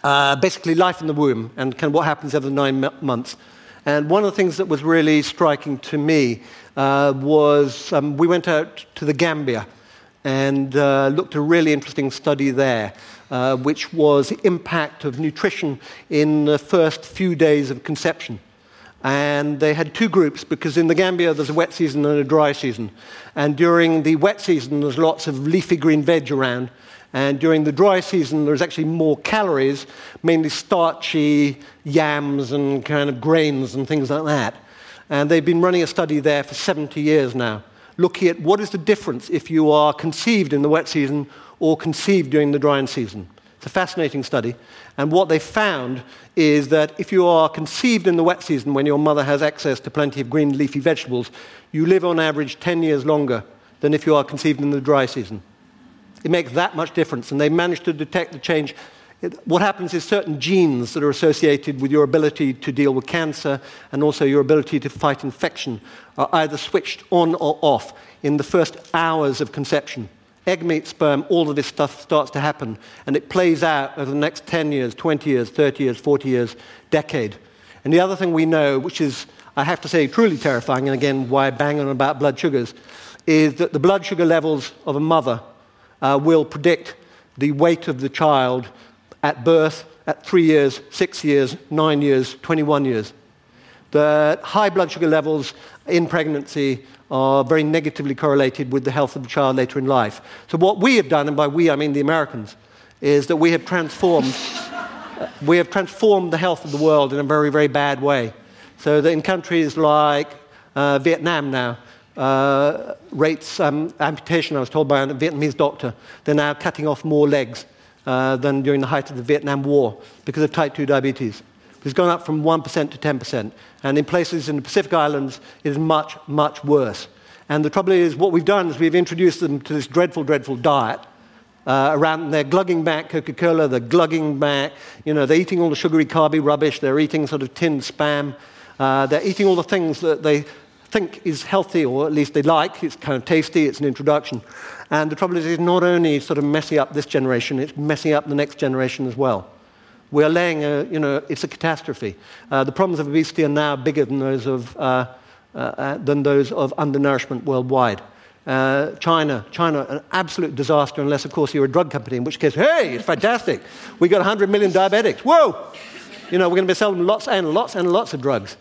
uh, basically life in the womb and kind of what happens over nine months. And one of the things that was really striking to me uh, was um, we went out to the Gambia and uh, looked at a really interesting study there, uh, which was the impact of nutrition in the first few days of conception. And they had two groups because in the Gambia there's a wet season and a dry season. And during the wet season, there's lots of leafy green veg around. And during the dry season, there's actually more calories, mainly starchy yams and kind of grains and things like that. And they've been running a study there for 70 years now, looking at what is the difference if you are conceived in the wet season or conceived during the dry season. It's a fascinating study. And what they found is that if you are conceived in the wet season when your mother has access to plenty of green leafy vegetables, you live on average 10 years longer than if you are conceived in the dry season. It makes that much difference. And they managed to detect the change. what happens is certain genes that are associated with your ability to deal with cancer and also your ability to fight infection are either switched on or off in the first hours of conception. Egg, meat, sperm, all of this stuff starts to happen. And it plays out over the next 10 years, 20 years, 30 years, 40 years, decade. And the other thing we know, which is, I have to say, truly terrifying, and again, why bang on about blood sugars, is that the blood sugar levels of a mother uh, will predict the weight of the child at birth, at three years, six years, nine years, 21 years. The high blood sugar levels in pregnancy are very negatively correlated with the health of the child later in life. So, what we have done, and by we I mean the Americans, is that we have transformed, we have transformed the health of the world in a very, very bad way. So that in countries like uh, Vietnam now, uh, rates um, amputation, I was told by a Vietnamese doctor. They're now cutting off more legs uh, than during the height of the Vietnam War because of type 2 diabetes. It's gone up from 1% to 10%. And in places in the Pacific Islands, it is much, much worse. And the trouble is, what we've done is we've introduced them to this dreadful, dreadful diet. Uh, around, they're glugging back Coca Cola, they're glugging back, you know, they're eating all the sugary, carby rubbish, they're eating sort of tinned spam, uh, they're eating all the things that they think is healthy, or at least they like. It's kind of tasty, it's an introduction. And the trouble is, it's not only sort of messing up this generation, it's messing up the next generation as well. We're laying a, you know, it's a catastrophe. Uh, the problems of obesity are now bigger than those of, uh, uh, uh than those of undernourishment worldwide. Uh, China, China, an absolute disaster, unless, of course, you're a drug company, in which case, hey, it's fantastic. We got 100 million diabetics. Whoa! You know, we're going to be selling lots and lots and lots of drugs.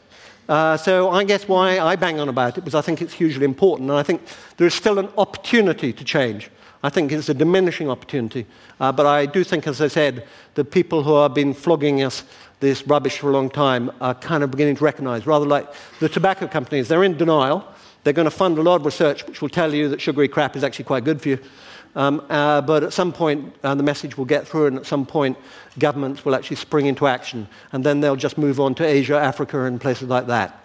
Uh, so I guess why I bang on about it because I think it's hugely important, and I think there is still an opportunity to change. I think it's a diminishing opportunity, uh, but I do think, as I said, the people who have been flogging us this rubbish for a long time are kind of beginning to recognize, rather like the tobacco companies, they're in denial. They're going to fund a lot of research which will tell you that sugary crap is actually quite good for you. Um, uh, but at some point, uh, the message will get through, and at some point, governments will actually spring into action. And then they'll just move on to Asia, Africa, and places like that.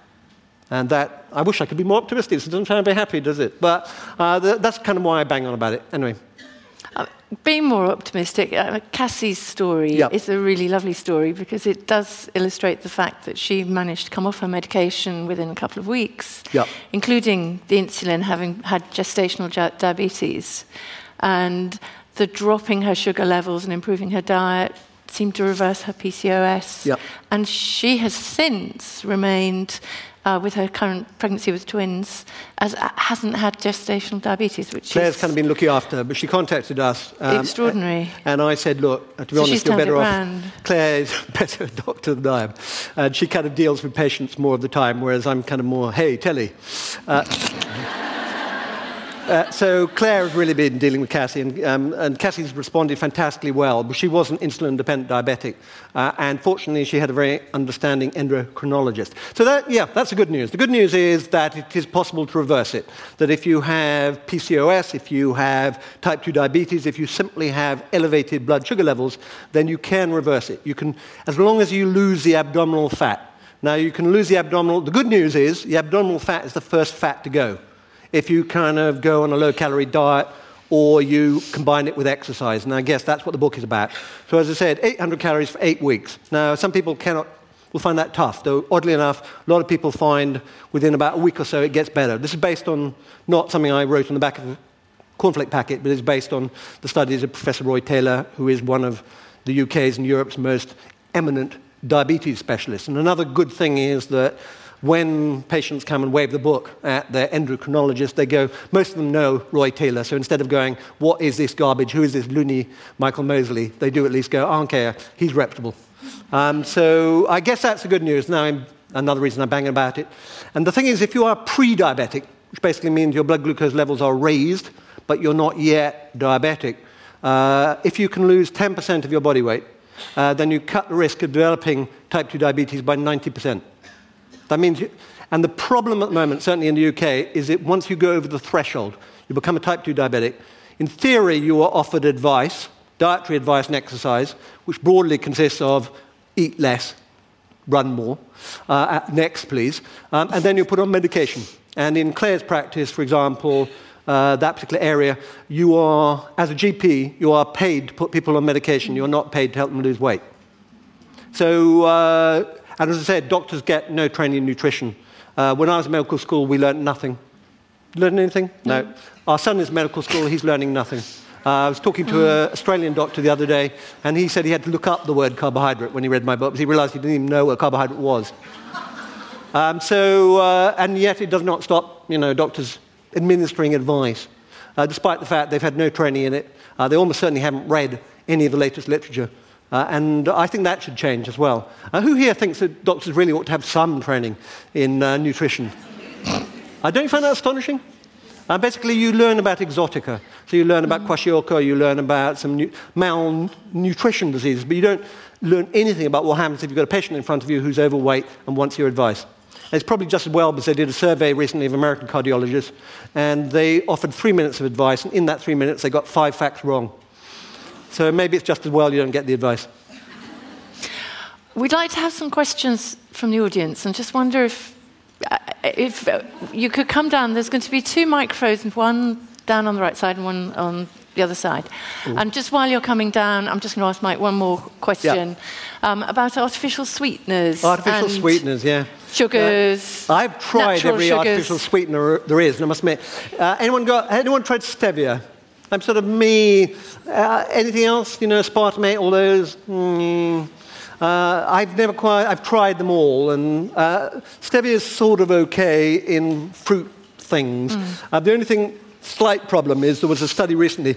And that, I wish I could be more optimistic. It doesn't sound very happy, does it? But uh, th- that's kind of why I bang on about it. Anyway. Uh, being more optimistic, uh, Cassie's story yep. is a really lovely story because it does illustrate the fact that she managed to come off her medication within a couple of weeks, yep. including the insulin, having had gestational diabetes. And the dropping her sugar levels and improving her diet seemed to reverse her PCOS. Yep. And she has since remained uh, with her current pregnancy with twins, as, uh, hasn't had gestational diabetes, which Clare's kind of been looking after her, but she contacted us. um, extraordinary. And I said, look, to be So honest, you're better off. round. Clare is a better doctor than I am. And she kind of deals with patients more of the time, whereas I'm kind of more, hey, telly. Uh, uh, so Clare has really been dealing with Cassie, and, um, and Cassie's responded fantastically well. But she was an insulin-dependent diabetic, uh, and fortunately, she had a very understanding endocrinologist. So that, yeah, that's the good news. The good news is that it is possible to reverse it. That if you have PCOS, if you have type 2 diabetes, if you simply have elevated blood sugar levels, then you can reverse it. You can, as long as you lose the abdominal fat. Now, you can lose the abdominal. The good news is the abdominal fat is the first fat to go if you kind of go on a low calorie diet or you combine it with exercise. And I guess that's what the book is about. So, as I said, 800 calories for eight weeks. Now, some people cannot. Will find that tough, though oddly enough, a lot of people find within about a week or so it gets better. This is based on not something I wrote on the back of a cornflake packet, but it's based on the studies of Professor Roy Taylor, who is one of the UK's and Europe's most eminent diabetes specialists. And another good thing is that when patients come and wave the book at their endocrinologist, they go, most of them know Roy Taylor. So instead of going, what is this garbage? Who is this loony Michael Mosley? They do at least go, I don't care. he's reputable. Um, so I guess that's the good news. Now, I'm, another reason I'm banging about it. And the thing is, if you are pre diabetic, which basically means your blood glucose levels are raised, but you're not yet diabetic, uh, if you can lose 10% of your body weight, uh, then you cut the risk of developing type 2 diabetes by 90%. That means, you, and the problem at the moment, certainly in the UK, is that once you go over the threshold, you become a type 2 diabetic. In theory, you are offered advice, dietary advice and exercise, which broadly consists of eat less, run more. Uh, next, please. Um, and then you're put on medication. And in Clare's practice, for example, uh, that particular area, you are, as a GP, you are paid to put people on medication. You're not paid to help them lose weight. So, uh, and as I said, doctors get no training in nutrition. Uh, when I was in medical school, we learned nothing. Learn anything? No. no. Our son is medical school, he's learning nothing. Uh, I was talking to an Australian doctor the other day, and he said he had to look up the word carbohydrate when he read my book because he realized he didn't even know what carbohydrate was. Um, so, uh, and yet it does not stop, you know, doctors administering advice, uh, despite the fact they've had no training in it. Uh, they almost certainly haven't read any of the latest literature. Uh, and I think that should change as well. Uh, who here thinks that doctors really ought to have some training in uh, nutrition? I don't find that astonishing? Uh, basically, you learn about exotica. So you learn about kwashiorkor, you learn about some nu- malnutrition diseases, but you don't learn anything about what happens if you've got a patient in front of you who's overweight and wants your advice. And it's probably just as well because they did a survey recently of American cardiologists, and they offered three minutes of advice, and in that three minutes, they got five facts wrong. So maybe it's just as well you don't get the advice. We'd like to have some questions from the audience and just wonder if, uh, if you could come down. There's going to be two microphones, one down on the right side and one on the other side. Ooh. And just while you're coming down, I'm just going to ask Mike one more question yeah. um, about artificial sweeteners. Artificial sweeteners, yeah. Sugars. Uh, I've tried every sugars. artificial sweetener there is, and I must admit. Uh, anyone, got, anyone tried stevia? I'm sort of me. Uh, anything else? You know, aspartame, all those. Mm. Uh, I've never quite. I've tried them all, and uh, stevia is sort of okay in fruit things. Mm. Uh, the only thing, slight problem is there was a study recently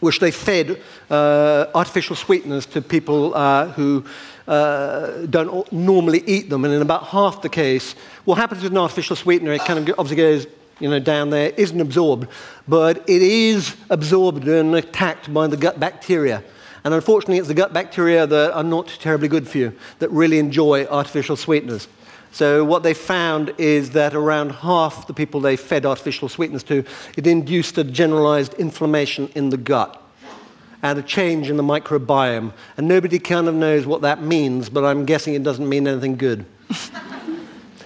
which they fed uh, artificial sweeteners to people uh, who don't normally eat them, and in about half the case, what happens with an artificial sweetener, it kind of obviously goes you know, down there isn't absorbed, but it is absorbed and attacked by the gut bacteria. And unfortunately, it's the gut bacteria that are not terribly good for you that really enjoy artificial sweeteners. So, what they found is that around half the people they fed artificial sweeteners to, it induced a generalized inflammation in the gut and a change in the microbiome. And nobody kind of knows what that means, but I'm guessing it doesn't mean anything good.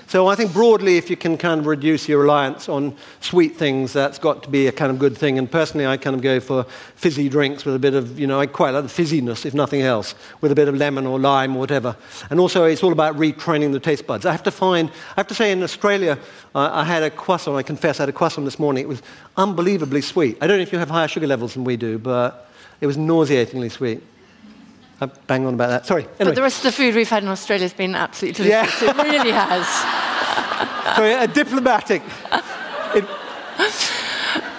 So I think broadly, if you can kind of reduce your reliance on sweet things, that's got to be a kind of good thing. And personally, I kind of go for fizzy drinks with a bit of, you know, I quite like the fizziness, if nothing else, with a bit of lemon or lime or whatever. And also, it's all about retraining the taste buds. I have to find, I have to say, in Australia, uh, I had a croissant, I confess, I had a croissant this morning. It was unbelievably sweet. I don't know if you have higher sugar levels than we do, but it was nauseatingly sweet. I bang on about that. Sorry. Anyway. But the rest of the food we've had in Australia has been absolutely delicious. Yeah. it really has. Sorry, a diplomatic. It,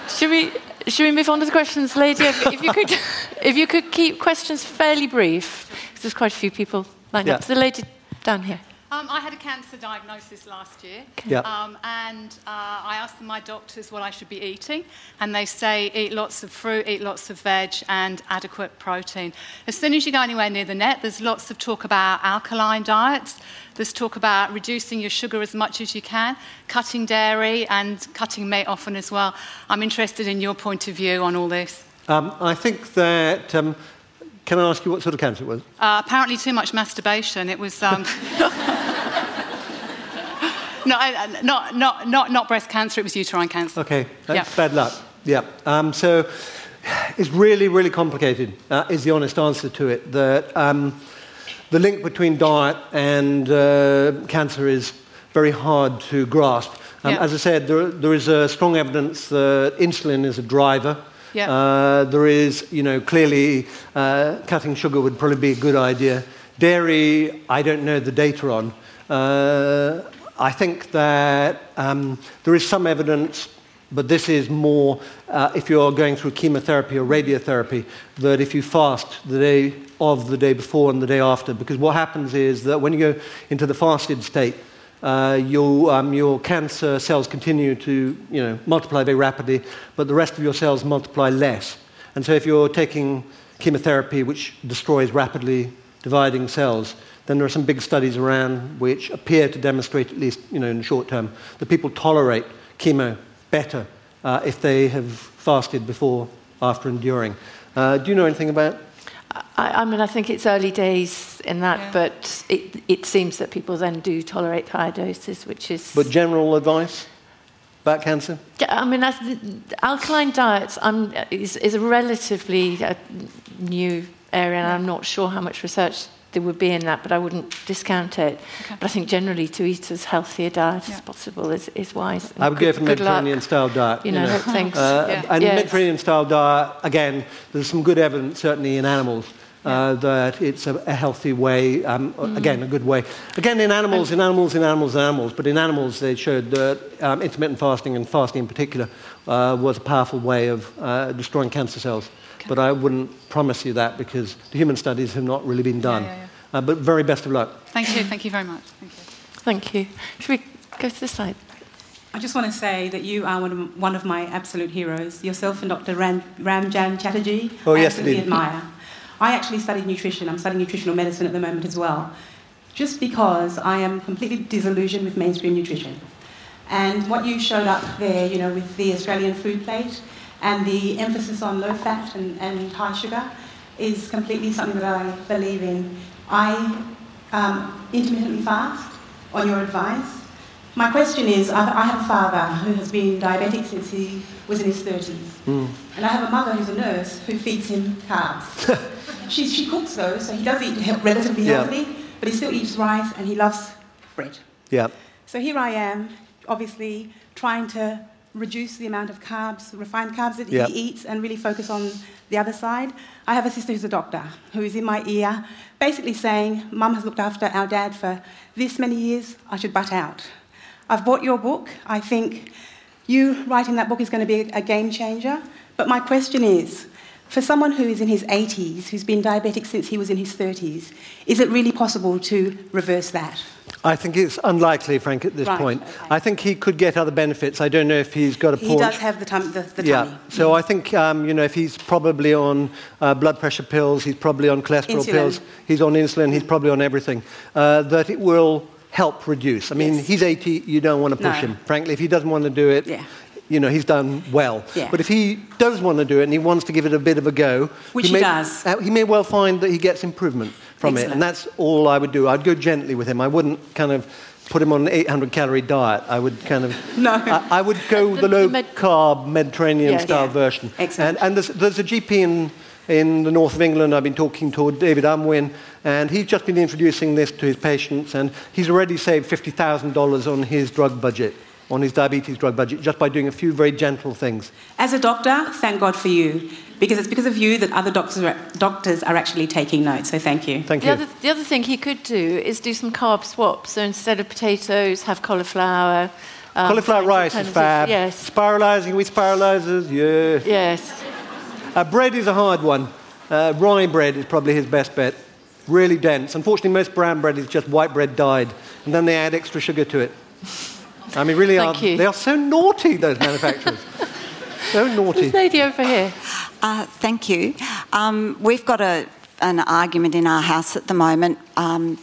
Should we, should we move on to the questions, lady? If, if you, could, if you could keep questions fairly brief, because there's quite a few people lined Yeah. up. So the lady down here. Um, I had a cancer diagnosis last year, Yeah. um, and uh, I asked my doctors what I should be eating, and they say eat lots of fruit, eat lots of veg, and adequate protein. As soon as you go anywhere near the net, there's lots of talk about alkaline diets. There's talk about reducing your sugar as much as you can, cutting dairy, and cutting meat often as well. I'm interested in your point of view on all this. um, I think that. Can I ask you what sort of cancer it was? Uh, apparently, too much masturbation. It was. Um, no, I- not, not, not, not breast cancer, it was uterine cancer. Okay, that's Yeah. bad luck. Yeah. Um, so it's really, really complicated, uh, is the honest answer to it. That um, the link between diet and uh, cancer is very hard to grasp. Um, Yeah. As I said, there, there is uh, strong evidence that insulin is a driver. Uh, there is, you know, clearly uh, cutting sugar would probably be a good idea. Dairy, I don't know the data on. Uh, I think that um, there is some evidence, but this is more uh, if you're going through chemotherapy or radiotherapy, that if you fast the day of the day before and the day after, because what happens is that when you go into the fasted state, uh, your, um, your cancer cells continue to you know, multiply very rapidly, but the rest of your cells multiply less. And so if you're taking chemotherapy, which destroys rapidly dividing cells, then there are some big studies around which appear to demonstrate, at least you know, in the short term, that people tolerate chemo better uh, if they have fasted before, after, and during. Uh, do you know anything about I, I mean, I think it's early days in that, Yeah. but it, it seems that people then do tolerate higher doses, which is. but general advice about cancer? Yeah, I mean, that's, alkaline diets um, is, is a relatively uh, new area, and I'm not sure how much research there would be in that, but I wouldn't discount it. Okay. But I think generally to eat as healthy a diet Yeah. as possible is, is wise. I would good, go for good luck. Mediterranean style diet. You know, I don't. Uh, Yeah. And Yes. Mediterranean style diet, again, there's some good evidence, certainly in animals, uh, that it's a, a healthy way, um, Mm. again, a good way. Again, in animals, in animals, in animals, in animals, but in animals, they showed that um, intermittent fasting, and fasting in particular, uh, was a powerful way of uh, destroying cancer cells. But I wouldn't promise you that because the human studies have not really been done. yeah, yeah. Uh, but very best of luck. Thank you, thank you very much. Thank you. Thank you. Should we go to this side? I just want to say that you are one of, one of my absolute heroes. Yourself and Dr. Ram, Rangan Chatterjee. Oh, I yes, absolutely indeed. admire. I actually studied nutrition. I'm studying nutritional medicine at the moment as well, just because I am completely disillusioned with mainstream nutrition. And what you showed up there, you know, with the Australian food plate and the emphasis on low fat and, and high sugar is completely something that I believe in. I um, intermittently fast on your advice. My question is I I have a father who has been diabetic since he was in his 30s. And I have a mother who's a nurse who feeds him carbs. she, she cooks though, so he does eat relatively Yeah. but he still eats rice and he loves bread. Yeah. So here I am, obviously trying to reduce the amount of carbs, refined carbs that Yep. he eats, and really focus on the other side. I have a sister who's a doctor who is in my ear, basically saying, Mum has looked after our dad for this many years, I should butt out. I've bought your book. I think you writing that book is going to be a game changer. But my question is for someone who is in his 80s, who's been diabetic since he was in his 30s, is it really possible to reverse that? I think it's unlikely, Frank, at this Right, point. okay. I think he could get other benefits. I don't know if he's got a He does have the, tum- the, the yeah. tummy. So I think um, you know if he's probably on uh, blood pressure pills, he's probably on cholesterol Insulin. pills, he's on insulin, he's probably on everything. Uh, that it will help reduce. I mean, Yes. he's 80. You don't want to push No. him. Frankly, if he doesn't want to do it. Yeah. You know, he's done well. Yeah. But if he does want to do it and he wants to give it a bit of a go, Which he may, does. uh, he may well find that he gets improvement from it. And that's all I would do. I'd go gently with him. I wouldn't kind of put him on an 800 calorie diet. I would kind of. No. I, I would go The- the, low the med- carb Mediterranean Yes. style Yeah. version. Excellent. And, and there's, there's a GP in, in the north of England. I've been talking to David Unwin, and he's just been introducing this to his patients, and he's already saved $50,000 on his drug budget. On his diabetes drug budget just by doing a few very gentle things. As a doctor, thank God for you, because it's because of you that other doctors are, doctors are actually taking notes. So thank you. Thank The you. other, the other thing he could do is do some carb swaps. So instead of potatoes, have cauliflower. um, Cauliflower rice is fab. Yes. Spiralising with spiralisers, yes. Yes. Uh, bread is a hard one. Uh, rye bread is probably his best bet. Really dense. Unfortunately, most brown bread is just white bread dyed, and then they add extra sugar to it. I mean, really, Thank are, you. they are so naughty, those manufacturers. so naughty. This lady over here. Uh, thank you. Um, we've got a, an argument in our house at the moment um,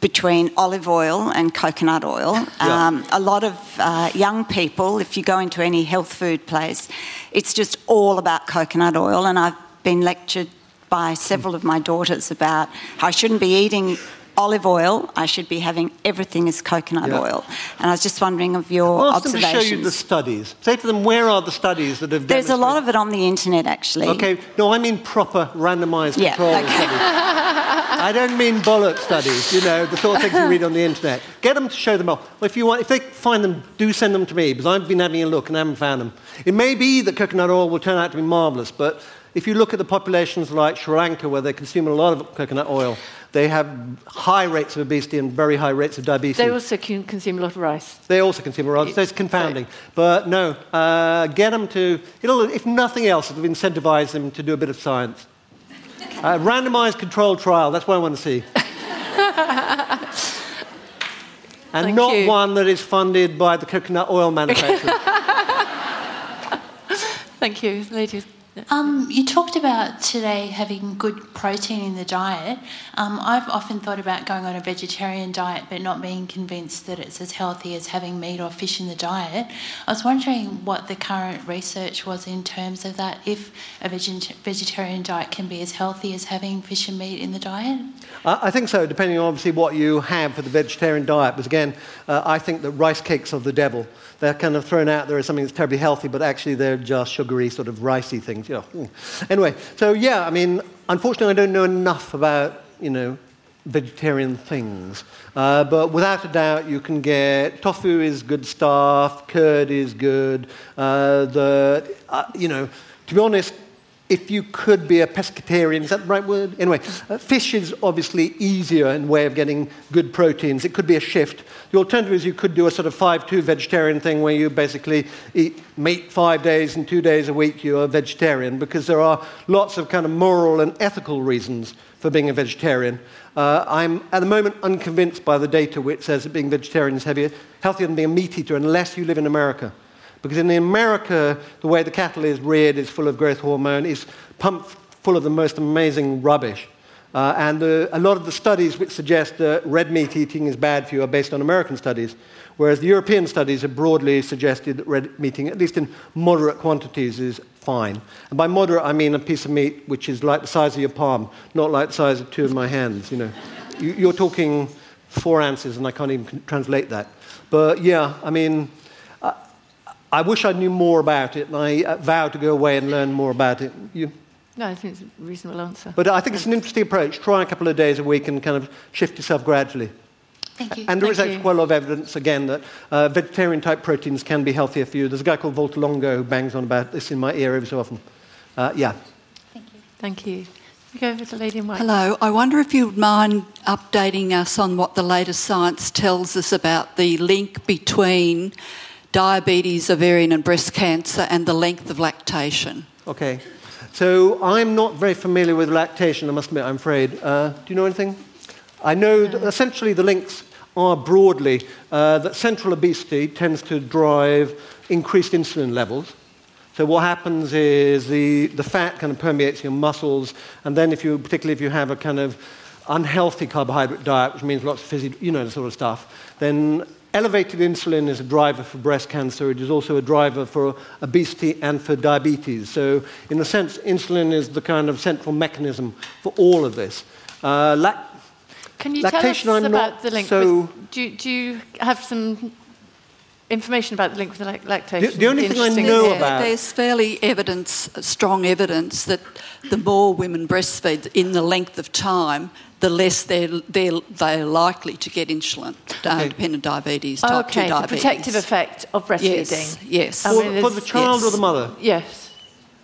between olive oil and coconut oil. Yeah. Um, a lot of uh, young people, if you go into any health food place, it's just all about coconut oil. And I've been lectured by several of my daughters about how I shouldn't be eating olive oil, I should be having everything as coconut Yeah. oil. And I was just wondering of your Ask them to show you the studies. Say to them, where are the studies that have done. There's a lot of it on the internet, actually. Okay, no, I mean proper randomized Yeah, control okay. studies. I don't mean bollock studies, you know, the sort of things you read on the internet. Get them to show them off. Well, if you want, if they find them, do send them to me because I've been having a look and haven't found them. It may be that coconut oil will turn out to be marvelous, but if you look at the populations like Sri Lanka where they consume a lot of coconut oil, they have high rates of obesity and very high rates of diabetes. They also can consume a lot of rice. They also consume a lot, so it's confounding. But no, uh, get them to, if nothing else, it'll incentivize them to do a bit of science. Uh, randomized controlled trial, that's what I want to see. and Thank not you. one that is funded by the coconut oil manufacturer. Thank you, ladies. Um, you talked about today having good protein in the diet. Um, I've often thought about going on a vegetarian diet but not being convinced that it's as healthy as having meat or fish in the diet. I was wondering what the current research was in terms of that, if a veget- vegetarian diet can be as healthy as having fish and meat in the diet. I I think so, depending on obviously what you have for the vegetarian diet. But again, uh, I think that rice cakes are the devil. They're kind of thrown out there as something that's terribly healthy, but actually they're just sugary, sort of ricey things. You know. Mm. Anyway, so yeah, I mean, unfortunately, I don't know enough about you know vegetarian things. Uh, but without a doubt, you can get tofu is good stuff, curd is good. Uh, the uh, you know, to be honest, if you could be a pescatarian, is that the right word? Anyway, uh, fish is obviously easier in way of getting good proteins. It could be a shift. The alternative is you could do a sort of 5-2 vegetarian thing where you basically eat meat five days and two days a week you're a vegetarian because there are lots of kind of moral and ethical reasons for being a vegetarian. Uh, I'm at the moment unconvinced by the data which says that being vegetarian is heavier, healthier than being a meat eater unless you live in America. Because in America, the way the cattle is reared is full of growth hormone, is pumped full of the most amazing rubbish. Uh, and uh, a lot of the studies which suggest that red meat eating is bad for you are based on American studies, whereas the European studies have broadly suggested that red meat eating, at least in moderate quantities, is fine. And by moderate, I mean a piece of meat which is like the size of your palm, not like the size of two of my hands. You know, you, you're talking four ounces, and I can't even translate that. But yeah, I mean, I wish I knew more about it, and I uh, vow to go away and learn more about it. You? No, I think it's a reasonable answer. But I think it's an interesting approach. Try a couple of days a week and kind of shift yourself gradually. Thank you. And there is Thank actually you. quite a lot of evidence, again, that uh, vegetarian type proteins can be healthier for you. There's a guy called Valter Longo who bangs on about this in my ear every so often. Uh, yeah. Thank you. Thank you. We go over to the lady in white. Hello. I wonder if you'd mind updating us on what the latest science tells us about the link between diabetes, ovarian, and breast cancer and the length of lactation. Okay. So I'm not very familiar with lactation, I must admit, I'm afraid. Uh, do you know anything? I know that essentially the links are broadly uh, that central obesity tends to drive increased insulin levels. So what happens is the, the fat kind of permeates your muscles, and then if you, particularly if you have a kind of unhealthy carbohydrate diet, which means lots of fizzy, you know, the sort of stuff, then elevated insulin is a driver for breast cancer. It is also a driver for obesity and for diabetes. So in a sense, insulin is the kind of central mechanism for all of this. Uh, lac- Can you Lactation, tell us I'm about the link? so- With, do, you- do you have some information about the link with the lactation? The- the only thing I know to about- There's fairly evidence, strong evidence, that the more women breastfeed in the length of time, the less they're, they're, they're likely to get insulin uh, dependent diabetes, type okay, 2 diabetes. the protective effect of breastfeeding. Yes, yes. I For, mean, for the there's- child or the mother? Yes.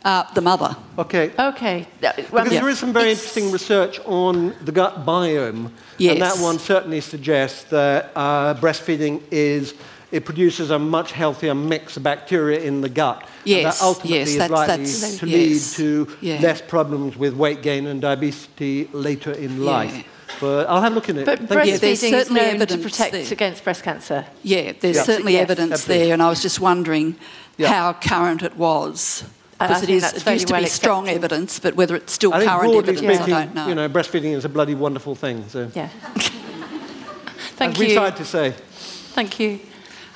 Uh, the mother. Okay. Okay. Well, Because there is some very it's- interesting research on the gut biome, Yes. and that one certainly suggests that uh, breastfeeding is it produces a much healthier mix of bacteria in the gut. and that ultimately yes, is likely that's- to yes, lead to yeah. less problems with weight gain and diabetes later in life. Yeah. But I'll have a look at it. But Thank you. Yeah, there's breastfeeding is certainly known to protect there. against breast cancer. Yeah, there's Yeah. certainly Yes, evidence absolutely. there, and I was just wondering Yeah. how current it was. I- I Because it, is, think it very used to well be strong evidence, but whether it's still I think current broadly evidence, speaking, I don't know. you know, breastfeeding is a bloody wonderful thing. So, Yeah. Thank as we tried to say. Thank you.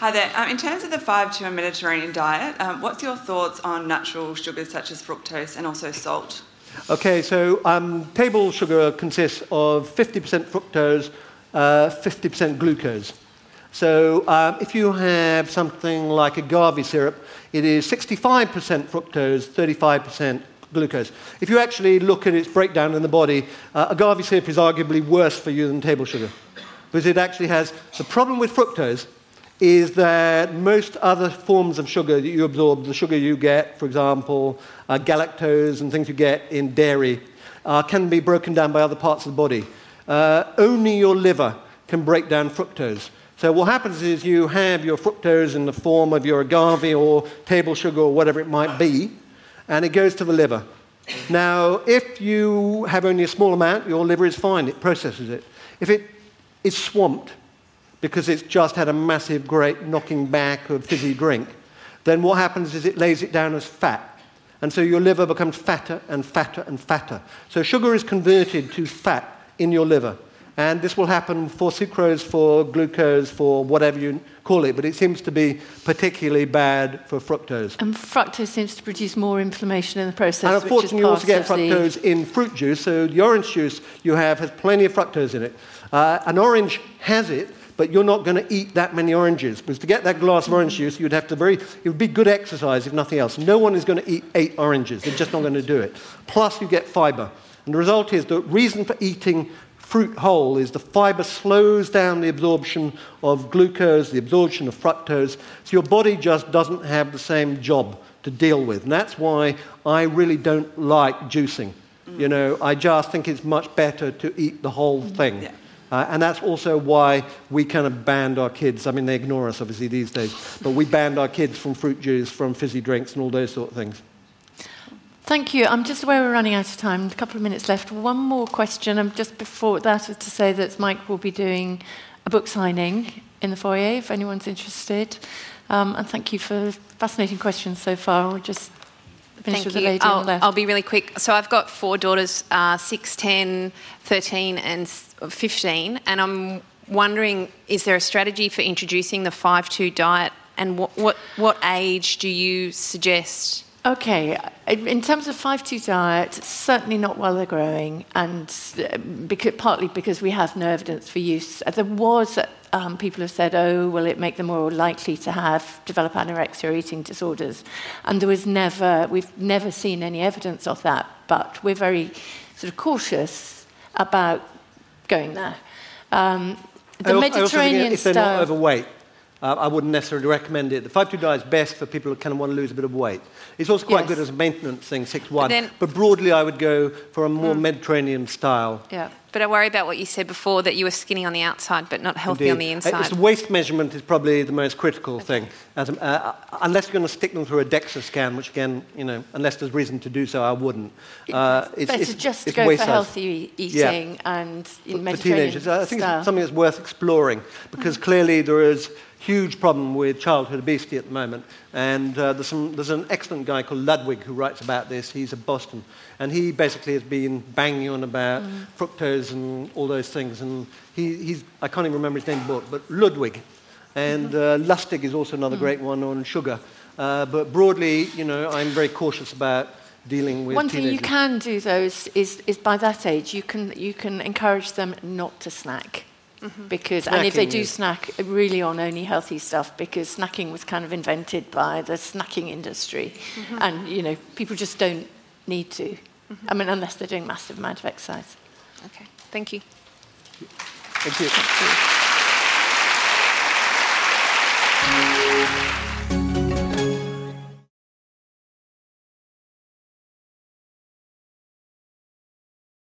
Hi there. Um, in terms of the 5-2 Mediterranean diet, um, what's your thoughts on natural sugars such as fructose and also salt? Okay, so um, table sugar consists of 50% fructose, uh, 50% glucose. So um, if you have something like agave syrup, it is 65% fructose, 35% glucose. If you actually look at its breakdown in the body, uh, agave syrup is arguably worse for you than table sugar. Because it actually has the problem with fructose is that most other forms of sugar that you absorb, the sugar you get, for example, uh, galactose and things you get in dairy, uh, can be broken down by other parts of the body. Uh, only your liver can break down fructose. So what happens is you have your fructose in the form of your agave or table sugar or whatever it might be, and it goes to the liver. Now, if you have only a small amount, your liver is fine, it processes it. If it is swamped, because it's just had a massive, great knocking back of fizzy drink, then what happens is it lays it down as fat. And so your liver becomes fatter and fatter and fatter. So sugar is converted to fat in your liver. And this will happen for sucrose, for glucose, for whatever you call it, but it seems to be particularly bad for fructose. And fructose seems to produce more inflammation in the process. And which is unfortunately, you also get of the- fructose in fruit juice. So the orange juice you have has plenty of fructose in it. Uh, an orange has it, but you're not going to eat that many oranges. Because to get that glass of orange juice, you'd have to very, it would be good exercise if nothing else. No one is going to eat eight oranges. They're just not going to do it. Plus, you get fiber. And the result is the reason for eating fruit whole is the fiber slows down the absorption of glucose, the absorption of fructose. So your body just doesn't have the same job to deal with. And that's why I really don't like juicing. You know, I just think it's much better to eat the whole thing. Yeah. Uh, and that's also why we kind of banned our kids. I mean, they ignore us obviously these days, but we banned our kids from fruit juice, from fizzy drinks, and all those sort of things. Thank you. I'm just aware we're running out of time. A couple of minutes left. One more question. Um, just before that is to say that Mike will be doing a book signing in the foyer if anyone's interested. Um, and thank you for fascinating questions so far. We'll just Thank you. the lady on I'll. I'll be really quick. So I've got four daughters, uh, 6, 10, 13 and 15. And I'm wondering, is there a strategy for introducing the 5-2 diet? And what, what, what age do you suggest? Okay, in terms of 5-2 diet, certainly not while they're growing, and uh, because, partly because we have no evidence for use. Uh, There was, um, people have said, oh, will it make them more likely to have, develop anorexia or eating disorders? And there was never, we've never seen any evidence of that, but we're very sort of cautious about going there. Um, the I I also if they're not overweight, uh, I wouldn't necessarily recommend it. The 5-2 diet is best for people who kind of want to lose a bit of weight. It's also quite Yes. good as a maintenance thing, 6-1. But then- but broadly, I would go for a more Mediterranean style. Yeah. But I worry about what you said before that you were skinny on the outside but not healthy on the Indeed. Uh, inside. It's waist measurement is probably the most critical thing. As, uh, unless you're going to stick them through a DEXA scan, which again, you know, unless there's reason to do so, I wouldn't. Uh, it's, Better it's, just it's go for size. healthy Yeah. eating and in for Mediterranean teenagers. I think style. it's something that's worth exploring because clearly there is huge problem with childhood obesity at the moment. And uh, there's, some, there's an excellent guy called Ludwig who writes about this. He's at Boston. And he basically has been banging on about fructose and all those things. And he, he's, I can't even remember his name, but Ludwig. And uh, Lustig is also another great one on sugar. Uh, but broadly, you know, I'm very cautious about dealing with One thing you can do, though, is, is, is by that age, you can, you can encourage them not to snack. Because, and if they do is- snack, really on only healthy stuff, because snacking was kind of invented by the snacking industry. And, you know, people just don't need to. I mean, unless they're doing massive amount of exercise. okay. Thank you. Thank you.